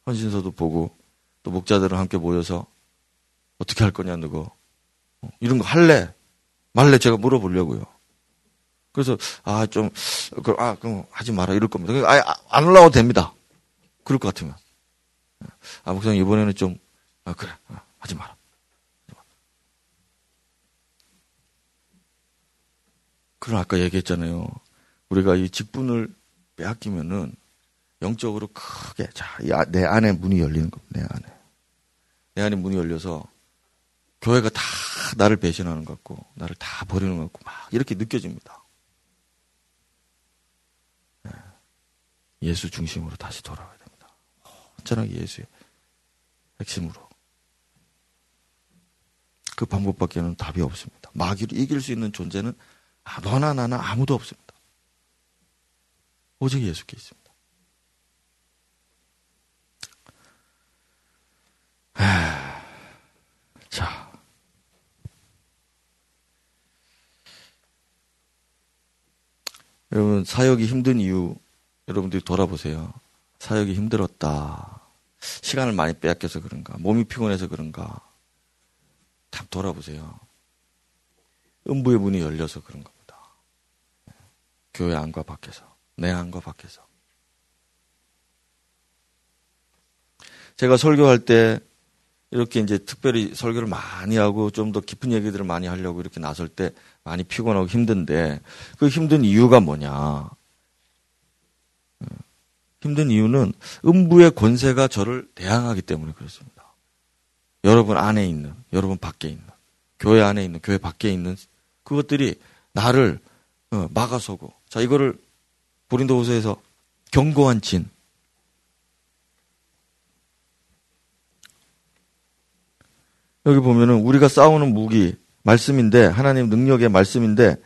헌신서도 보고 또 목자들은 함께 모여서 어떻게 할 거냐 누구 어, 이런 거 할래 말래 제가 물어보려고요. 그래서 아좀아 아, 그럼 하지 마라 이럴 겁니다. 아, 안 올라와도 됩니다. 그럴 것 같으면 아 목사님 이번에는 좀 아, 그래 아, 하지 마라. 그럼 아까 얘기했잖아요. 우리가 이 직분을 빼앗기면은 영적으로 크게 자, 아, 내 안에 문이 열리는 겁니다. 내 안에. 내 안에 문이 열려서 교회가 다 나를 배신하는 것 같고 나를 다 버리는 것 같고 막 이렇게 느껴집니다. 예수 중심으로 다시 돌아가야 됩니다. 온전하게 예수의 핵심으로. 그 방법밖에는 답이 없습니다. 마귀를 이길 수 있는 존재는 아, 너나 나나 아무도 없습니다. 오직 예수께 있습니다. 자. 여러분, 사역이 힘든 이유, 여러분들이 돌아보세요. 사역이 힘들었다. 시간을 많이 빼앗겨서 그런가. 몸이 피곤해서 그런가. 다 돌아보세요. 음부의 문이 열려서 그런 겁니다. 교회 안과 밖에서, 내 안과 밖에서. 제가 설교할 때 이렇게 이제 특별히 설교를 많이 하고 좀 더 깊은 얘기들을 많이 하려고 이렇게 나설 때 많이 피곤하고 힘든데 그 힘든 이유가 뭐냐? 힘든 이유는 음부의 권세가 저를 대항하기 때문에 그렇습니다. 여러분 안에 있는, 여러분 밖에 있는, 교회 안에 있는, 교회 밖에 있는 그것들이 나를 어, 막아서고 자 이거를 고린도후서에서 견고한 진 여기 보면은 우리가 싸우는 무기 말씀인데 하나님 능력의 말씀인데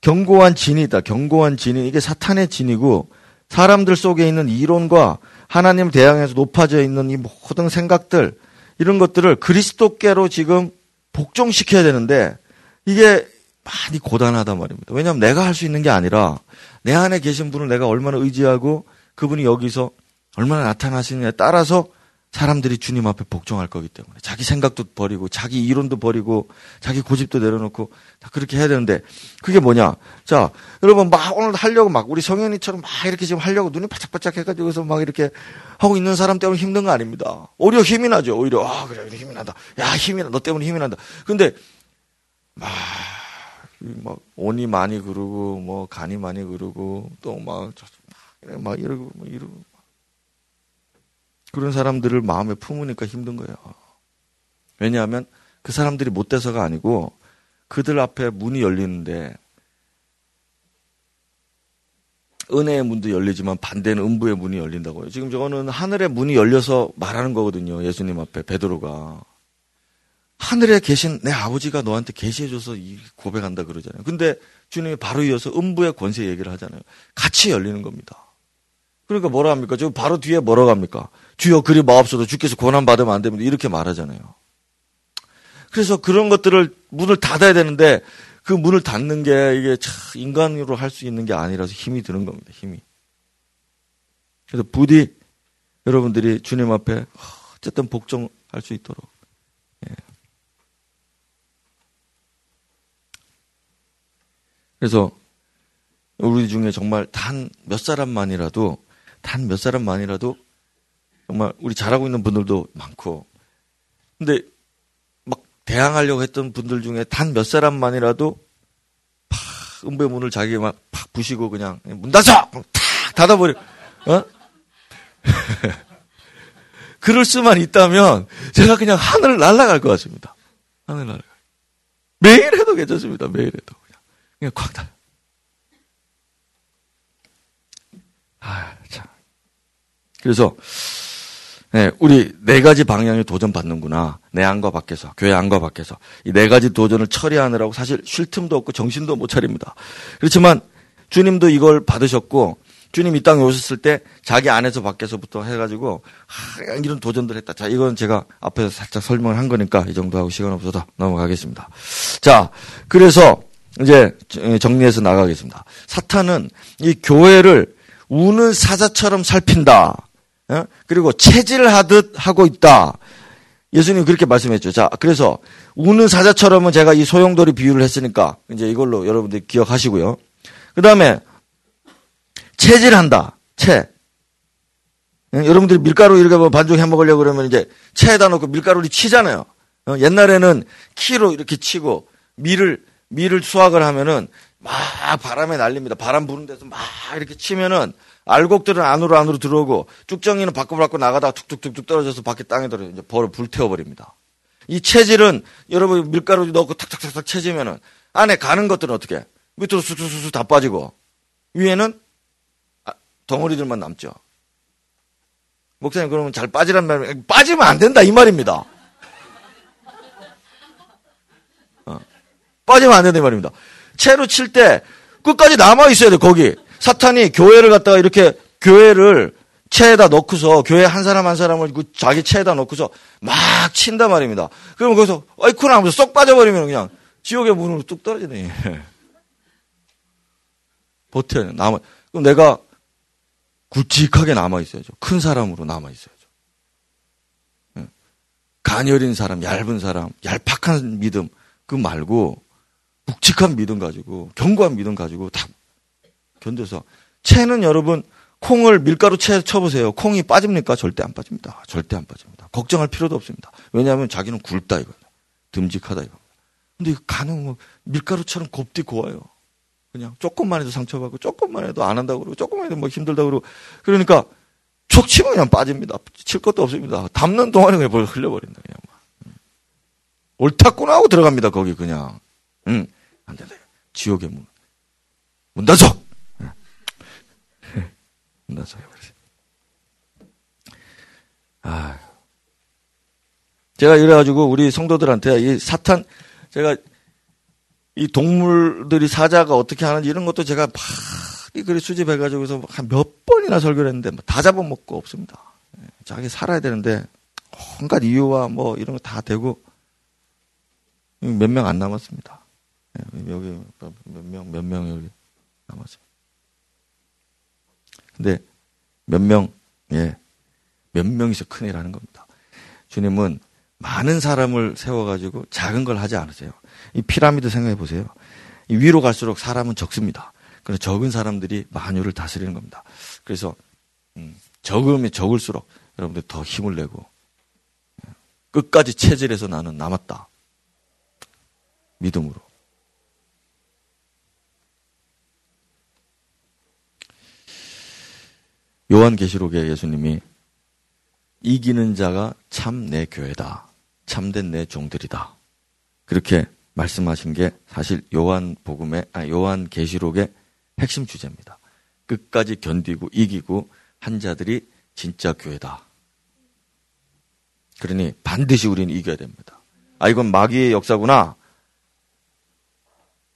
견고한 진이 다 견고한 진이 이게 사탄의 진이고 사람들 속에 있는 이론과 하나님 대항해서 높아져 있는 이 모든 생각들 이런 것들을 그리스도께로 지금 복종시켜야 되는데 이게 많이 고단하단 말입니다. 왜냐하면 내가 할 수 있는 게 아니라 내 안에 계신 분을 내가 얼마나 의지하고 그분이 여기서 얼마나 나타나시느냐에 따라서 사람들이 주님 앞에 복종할 거기 때문에 자기 생각도 버리고 자기 이론도 버리고 자기 고집도 내려놓고 다 그렇게 해야 되는데 그게 뭐냐? 자, 여러분 막 오늘 하려고 막 우리 성현이처럼 막 이렇게 지금 하려고 눈이 바짝바짝 해가지고서 막 이렇게 하고 있는 사람 때문에 힘든 거 아닙니다. 오히려 힘이 나죠. 오히려 아 그래 힘이 난다. 야 힘이 나. 너 때문에 힘이 난다. 근데 막, 막 온이 많이 그르고 뭐 간이 많이 그르고 또막 막 이러고 뭐 이러고 그런 사람들을 마음에 품으니까 힘든 거예요. 왜냐하면 그 사람들이 못 돼서가 아니고 그들 앞에 문이 열리는데 은혜의 문도 열리지만 반대는 음부의 문이 열린다고요. 지금 저거는 하늘의 문이 열려서 말하는 거거든요. 예수님 앞에 베드로가 하늘에 계신 내 아버지가 너한테 계시해줘서 고백한다 그러잖아요. 근데 주님이 바로 이어서 음부의 권세 얘기를 하잖아요. 같이 열리는 겁니다. 그러니까 뭐라 합니까? 저 바로 뒤에 뭐라고 합니까? 주여 그리 마옵소서 주께서 고난 받으면 안 됩니다. 이렇게 말하잖아요. 그래서 그런 것들을 문을 닫아야 되는데 그 문을 닫는 게 이게 참 인간으로 할 수 있는 게 아니라서 힘이 드는 겁니다. 힘이. 그래서 부디 여러분들이 주님 앞에 어쨌든 복종할 수 있도록. 예. 그래서 우리 중에 정말 단 몇 사람만이라도 단 몇 사람만이라도 정말 우리 잘하고 있는 분들도 많고. 근데 막 대항하려고 했던 분들 중에 단 몇 사람만이라도 팍 음배 문을 자기 막 팍 부시고 그냥 문 닫아! 탁 닫아버려. 어? 그럴 수만 있다면 제가 그냥 하늘 날아갈 것 같습니다. 하늘 날아갈 매일 해도 괜찮습니다. 매일 해도 그냥. 그냥 콱 닫아. 아, 참. 그래서 네, 우리 네 가지 방향이 도전받는구나. 내 안과 밖에서, 교회 안과 밖에서. 이 네 가지 도전을 처리하느라고 사실 쉴 틈도 없고 정신도 못 차립니다. 그렇지만 주님도 이걸 받으셨고, 주님 이 땅에 오셨을 때 자기 안에서 밖에서부터 해가지고, 하, 이런 도전들 했다. 자, 이건 제가 앞에서 살짝 설명을 한 거니까 이 정도 하고 시간 없어서 넘어가겠습니다. 자, 그래서 이제 정리해서 나가겠습니다. 사탄은 이 교회를 우는 사자처럼 살핀다. 어? 그리고 체질하듯 하고 있다. 예수님 그렇게 말씀했죠. 자, 그래서 우는 사자처럼은 제가 이 소용돌이 비유를 했으니까 이제 이걸로 여러분들 기억하시고요. 그 다음에 체질한다. 채. 여러분들이 밀가루 이렇게 뭐 반죽 해 먹으려고 그러면 이제 채에다 놓고 밀가루를 치잖아요. 어, 옛날에는 키로 이렇게 치고 밀을 밀을 수확을 하면은 막 바람에 날립니다. 바람 부는 데서 막 이렇게 치면은 알곡들은 안으로 안으로 들어오고 쭉정이는 밖으로 밖으로 나가다가 툭툭툭툭 떨어져서 밖에 땅에 들어 이제 벌을 불태워버립니다. 이 체질은 여러분 밀가루 넣고 탁탁탁탁 채지면은 안에 가는 것들은 어떻게 밑으로 쑥쑥쑥 다 빠지고 위에는 아, 덩어리들만 남죠. 목사님 그러면 잘 빠지란 말 빠지면 안 된다 이 말입니다. 어. 빠지면 안 된다 이 말입니다. 채로 칠 때 끝까지 남아 있어야 돼 거기. 사탄이 교회를 갖다가 이렇게 교회를 채에다 넣고서 교회 한 사람 한 사람을 그 자기 채에다 넣고서 막 친단 말입니다. 그러면 거기서 어이쿠나 하면서 쏙 빠져버리면 그냥 지옥의 문으로 뚝 떨어지네. 버텨야 남아. 그럼 내가 굵직하게 남아 있어야죠. 큰 사람으로 남아 있어야죠. 예. 가녀린 사람, 얇은 사람, 얄팍한 믿음 그 말고 묵직한 믿음 가지고 견고한 믿음 가지고 다 견뎌서 채는 여러분 콩을 밀가루 채 쳐보세요. 콩이 빠집니까? 절대 안 빠집니다. 절대 안 빠집니다. 걱정할 필요도 없습니다. 왜냐하면 자기는 굵다 이거. 듬직하다 이거. 근데 간은 뭐 밀가루처럼 곱디 고와요. 그냥 조금만 해도 상처받고 조금만 해도 안 한다고 그러고 조금만 해도 뭐 힘들다고 그러고 그러니까 촉 치면 그냥 빠집니다. 칠 것도 없습니다. 담는 동안에 그냥 벌 흘려버린다 그냥 막. 음. 옳다구나 하고 들어갑니다 거기 그냥. 응. 안 된다. 지옥의 문. 문 닫어! 해버렸어요. 아. 제가 이래가지고 우리 성도들한테 이 사탄, 제가 이 동물들이 사자가 어떻게 하는지 이런 것도 제가 많이 글을 수집해가지고서 한 몇 번이나 설교를 했는데 뭐다 잡아먹고 없습니다. 예, 자기 살아야 되는데 온갖 이유와 뭐 이런 거 다 되고 몇 명 안 남았습니다. 예, 여기 몇 명, 몇 명 여기 남았어요. 근데 몇 명, 예, 몇 명이서 큰일 하는 겁니다. 주님은 많은 사람을 세워가지고 작은 걸 하지 않으세요. 이 피라미드 생각해 보세요. 위로 갈수록 사람은 적습니다. 그래서 적은 사람들이 만유를 다스리는 겁니다. 그래서 음, 적으면 적을수록 여러분들 더 힘을 내고 예, 끝까지 체질해서 나는 남았다. 믿음으로. 요한계시록에 예수님이 이기는 자가 참 내 교회다. 참된 내 종들이다. 그렇게 말씀하신 게 사실 요한 복음의 아 요한 계시록의 핵심 주제입니다. 끝까지 견디고 이기고 한 자들이 진짜 교회다. 그러니 반드시 우리는 이겨야 됩니다. 아 이건 마귀의 역사구나.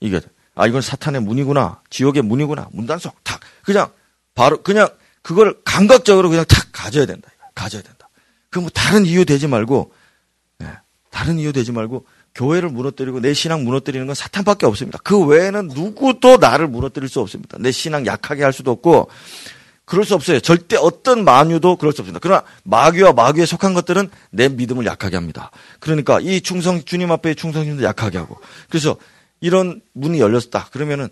이겨야 돼. 아 이건 사탄의 문이구나. 지옥의 문이구나. 문단속 탁 그냥 바로 그냥 그걸 감각적으로 그냥 탁 가져야 된다. 가져야 된다. 그뭐 다른 이유 되지 말고 네, 다른 이유 되지 말고 교회를 무너뜨리고 내 신앙 무너뜨리는 건 사탄밖에 없습니다. 그 외에는 누구도 나를 무너뜨릴 수 없습니다. 내 신앙 약하게 할 수도 없고 그럴 수 없어요. 절대 어떤 마녀도 그럴 수 없습니다. 그러나 마귀와 마귀에 속한 것들은 내 믿음을 약하게 합니다. 그러니까 이 충성 주님 앞에 충성심도 약하게 하고 그래서 이런 문이 열렸다. 그러면은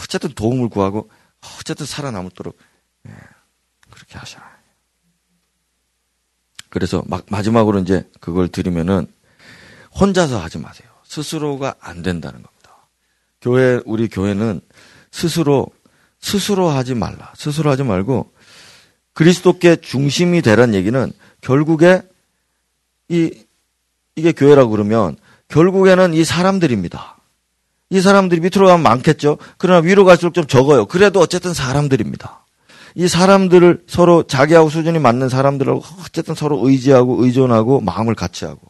어쨌든 도움을 구하고 어쨌든 살아남도록 예, 그렇게 하셔라. 그래서 막 마지막으로 이제 그걸 드리면은 혼자서 하지 마세요. 스스로가 안 된다는 겁니다. 교회, 우리 교회는 스스로, 스스로 하지 말라. 스스로 하지 말고 그리스도께 중심이 되란 얘기는 결국에 이, 이게 교회라고 그러면 결국에는 이 사람들입니다. 이 사람들이 밑으로 가면 많겠죠? 그러나 위로 갈수록 좀 적어요. 그래도 어쨌든 사람들입니다. 이 사람들을 서로 자기하고 수준이 맞는 사람들하고 어쨌든 서로 의지하고 의존하고 마음을 같이 하고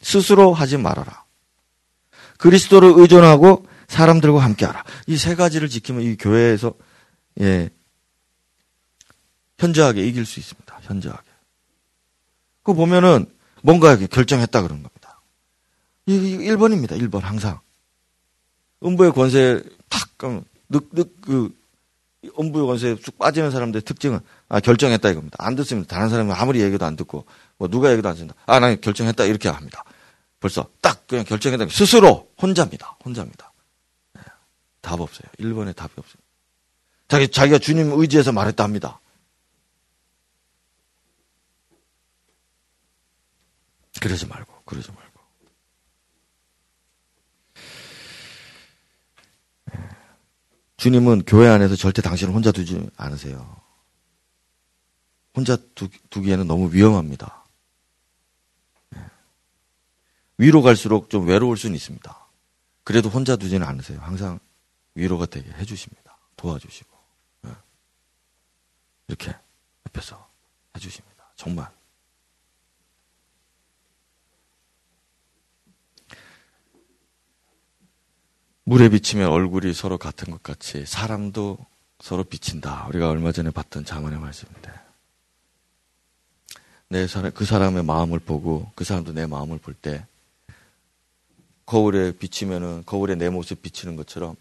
스스로 하지 말아라. 그리스도를 의존하고 사람들과 함께하라. 이 세 가지를 지키면 이 교회에서 예 현저하게 이길 수 있습니다. 현저하게. 그 보면은 뭔가 결정했다 그런 겁니다. 이 1번입니다. 1번 항상. 음부의 권세 탁 늑늑 그 음부의 권세에 쑥 빠지는 사람들의 특징은 아 결정했다 이겁니다. 안 듣습니다. 다른 사람은 아무리 얘기도 안 듣고 뭐 누가 얘기도 안 듣는다. 아, 난 결정했다 이렇게 합니다. 벌써 딱 그냥 결정했다. 스스로 혼자입니다. 혼자입니다. 네. 답 없어요. 1번에 답이 없어요. 자기, 자기가 주님 의지해서 말했다 합니다. 그러지 말고, 그러지 말고. 네. 주님은 교회 안에서 절대 당신을 혼자 두지 않으세요. 혼자 두, 두기에는 너무 위험합니다. 위로 갈수록 좀 외로울 수는 있습니다. 그래도 혼자 두지는 않으세요. 항상 위로가 되게 해주십니다. 도와주시고. 예. 이렇게 옆에서 해주십니다. 정말. 물에 비치면 얼굴이 서로 같은 것 같이 사람도 서로 비친다. 우리가 얼마 전에 봤던 자문의 말씀인데. 내 사람, 그 사람의 마음을 보고 그 사람도 내 마음을 볼 때 거울에 비치면은 거울에 내 모습 비치는 것처럼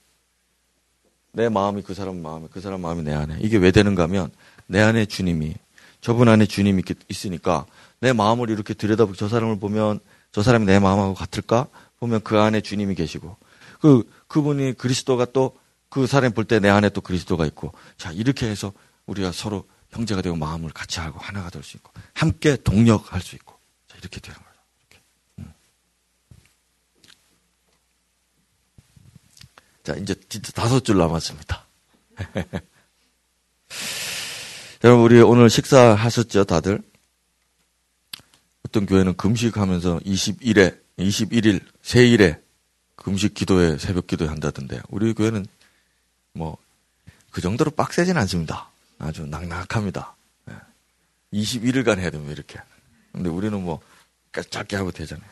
내 마음이 그 사람 마음이 그 사람 마음이 내 안에 이게 왜 되는가 하면 내 안에 주님이 저분 안에 주님이 있으니까 내 마음을 이렇게 들여다보고 저 사람을 보면 저 사람이 내 마음하고 같을까 보면 그 안에 주님이 계시고 그 그분이 그리스도가 또 그 사람 볼 때 내 안에 또 그리스도가 있고 자 이렇게 해서 우리가 서로 형제가 되고 마음을 같이 하고 하나가 될 수 있고 함께 동력할 수 있고 자 이렇게 되는 거죠. 이렇게. 음. 자 이제 진짜 다섯 줄 남았습니다. 여러분 우리 오늘 식사하셨죠 다들? 어떤 교회는 금식하면서 21회, 21일, 세일에 금식 기도회, 새벽 기도회 한다던데 우리 교회는 뭐 그 정도로 빡세진 않습니다. 아주 낙낙합니다. 21일간 해야 됩니다 이렇게. 근데 우리는 뭐 짧게 하고 되잖아요.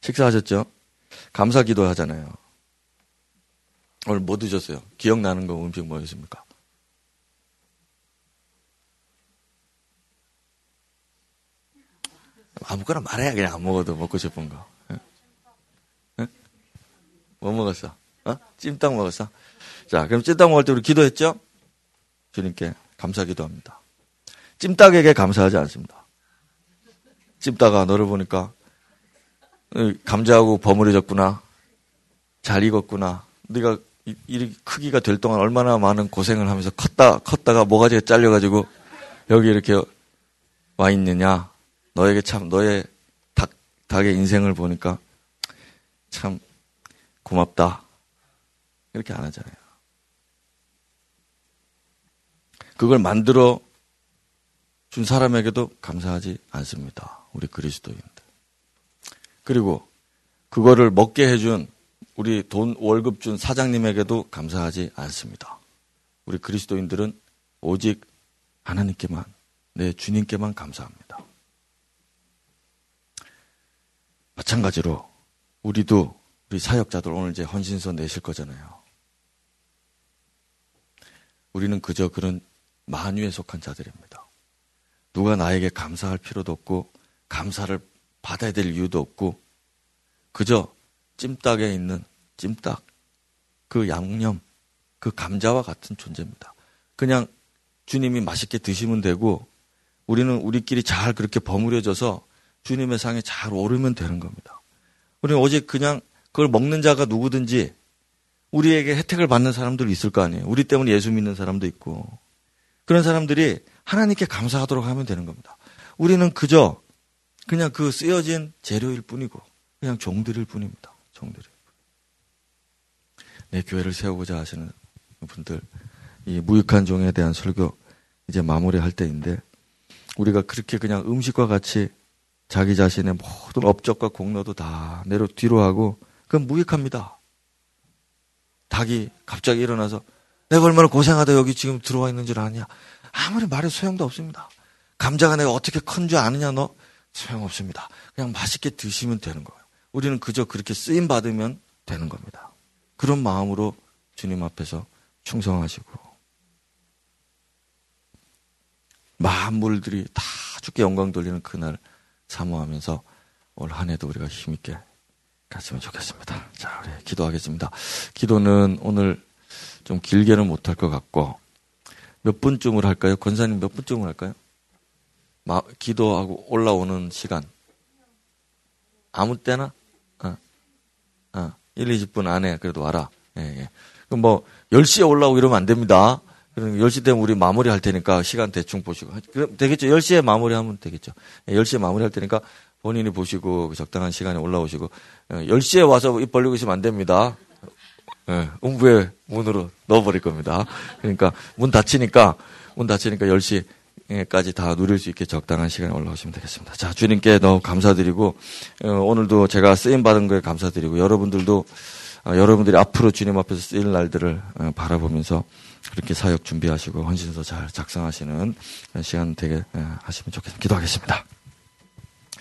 식사하셨죠? 감사 기도 하잖아요. 오늘 뭐 드셨어요? 기억나는 거 음식 뭐였습니까? 아무거나 말해야 그냥 안 먹어도 먹고 싶은 거. 뭐 먹었어? 어? 찜닭 먹었어? 자, 그럼 찜닭 먹을 때 우리 기도했죠? 주님께 감사 기도합니다. 찜닭에게 감사하지 않습니다. 찜닭아, 너를 보니까 감자하고 버무려졌구나. 잘 익었구나. 네가 이 크기가 될 동안 얼마나 많은 고생을 하면서 컸다 컸다가 모가지가 잘려가지고 여기 이렇게 와 있느냐. 너에게 참 너의 닭 닭의 인생을 보니까 참 고맙다. 이렇게 안 하잖아요. 그걸 만들어 준 사람에게도 감사하지 않습니다. 우리 그리스도인들. 그리고 그거를 먹게 해준 우리 돈 월급 준 사장님에게도 감사하지 않습니다. 우리 그리스도인들은 오직 하나님께만, 내 주님께만 감사합니다. 마찬가지로 우리도 우리 사역자들 오늘 이제 헌신서 내실 거잖아요. 우리는 그저 그런 만유에 속한 자들입니다. 누가 나에게 감사할 필요도 없고 감사를 받아야 될 이유도 없고 그저 찜닭에 있는 찜닭 그 양념 그 감자와 같은 존재입니다. 그냥 주님이 맛있게 드시면 되고 우리는 우리끼리 잘 그렇게 버무려져서 주님의 상에 잘 오르면 되는 겁니다. 우리는 오직 그냥 그걸 먹는 자가 누구든지 우리에게 혜택을 받는 사람들 있을 거 아니에요. 우리 때문에 예수 믿는 사람도 있고 그런 사람들이 하나님께 감사하도록 하면 되는 겁니다. 우리는 그저 그냥 그 쓰여진 재료일 뿐이고 그냥 종들일 뿐입니다. 종들이. 내 교회를 세우고자 하시는 분들 이 무익한 종에 대한 설교 이제 마무리할 때인데 우리가 그렇게 그냥 음식과 같이 자기 자신의 모든 업적과 공로도 다 내려 뒤로 하고 그건 무익합니다. 닭이 갑자기 일어나서 내가 얼마나 고생하다 여기 지금 들어와 있는 줄 아냐. 아무리 말해도 소용도 없습니다. 감자가 내가 어떻게 큰 줄 아느냐 너 소용없습니다. 그냥 맛있게 드시면 되는 거예요. 우리는 그저 그렇게 쓰임 받으면 되는 겁니다. 그런 마음으로 주님 앞에서 충성하시고 만물들이 다 주께 영광 돌리는 그날 사모하면서 올 한 해도 우리가 힘있게 갔으면 좋겠습니다. 자, 우리 기도하겠습니다. 기도는 오늘 좀 길게는 못할 것 같고, 몇 분쯤을 할까요? 권사님 몇 분쯤을 할까요? 마, 기도하고 올라오는 시간. 아무 때나? 어, 어, 1, 20분 안에 그래도 와라. 예, 예. 그럼 뭐, 10시에 올라오고 이러면 안 됩니다. 그럼 10시 되면 우리 마무리 할 테니까 시간 대충 보시고. 그럼 되겠죠? 10시에 마무리하면 되겠죠? 10시에 예, 마무리 할 테니까 본인이 보시고 그 적당한 시간에 올라오시고. 10시에 어, 와서 입 벌리고 있으면 안 됩니다. 예, 음부의 문으로 넣어버릴 겁니다. 그러니까 문 닫히니까, 문 닫히니까 10시까지 다 누릴 수 있게 적당한 시간에 올라오시면 되겠습니다. 자, 주님께 너무 감사드리고, 어, 오늘도 제가 쓰임 받은 거에 감사드리고, 여러분들도, 어, 여러분들이 앞으로 주님 앞에서 쓰일 날들을 바라보면서 그렇게 사역 준비하시고 헌신서 잘 작성하시는 시간 되게 하시면 좋겠습니다. 기도하겠습니다.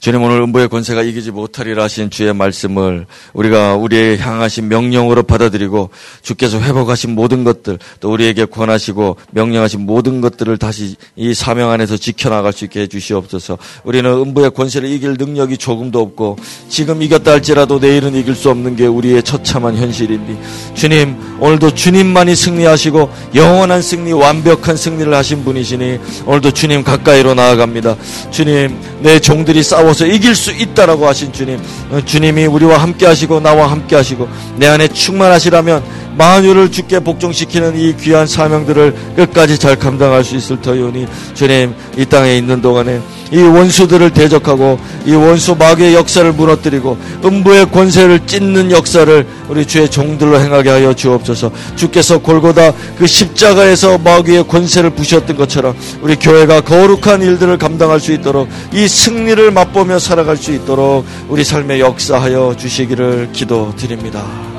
주님 오늘 음부의 권세가 이기지 못하리라 하신 주의 말씀을 우리가 우리의 향하신 명령으로 받아들이고 주께서 회복하신 모든 것들 또 우리에게 권하시고 명령하신 모든 것들을 다시 이 사명 안에서 지켜나갈 수 있게 해주시옵소서. 우리는 음부의 권세를 이길 능력이 조금도 없고 지금 이겼다 할지라도 내일은 이길 수 없는 게 우리의 처참한 현실인데 주님 오늘도 주님만이 승리하시고 영원한 승리 완벽한 승리를 하신 분이시니 오늘도 주님 가까이로 나아갑니다. 주님 내 종들이 싸워 싸워서 이길 수 있다라고 하신 주님, 어, 주님이 우리와 함께 하시고 나와 함께 하시고 내 안에 충만하시라면 만유를 주께 복종시키는 이 귀한 사명들을 끝까지 잘 감당할 수 있을 터이오니 주님 이 땅에 있는 동안에 이 원수들을 대적하고 이 원수 마귀의 역사를 무너뜨리고 음부의 권세를 찢는 역사를 우리 주의 종들로 행하게 하여 주옵소서. 주께서 골고다 그 십자가에서 마귀의 권세를 부셨던 것처럼 우리 교회가 거룩한 일들을 감당할 수 있도록 이 승리를 맛보며 살아갈 수 있도록 우리 삶에 역사하여 주시기를 기도드립니다.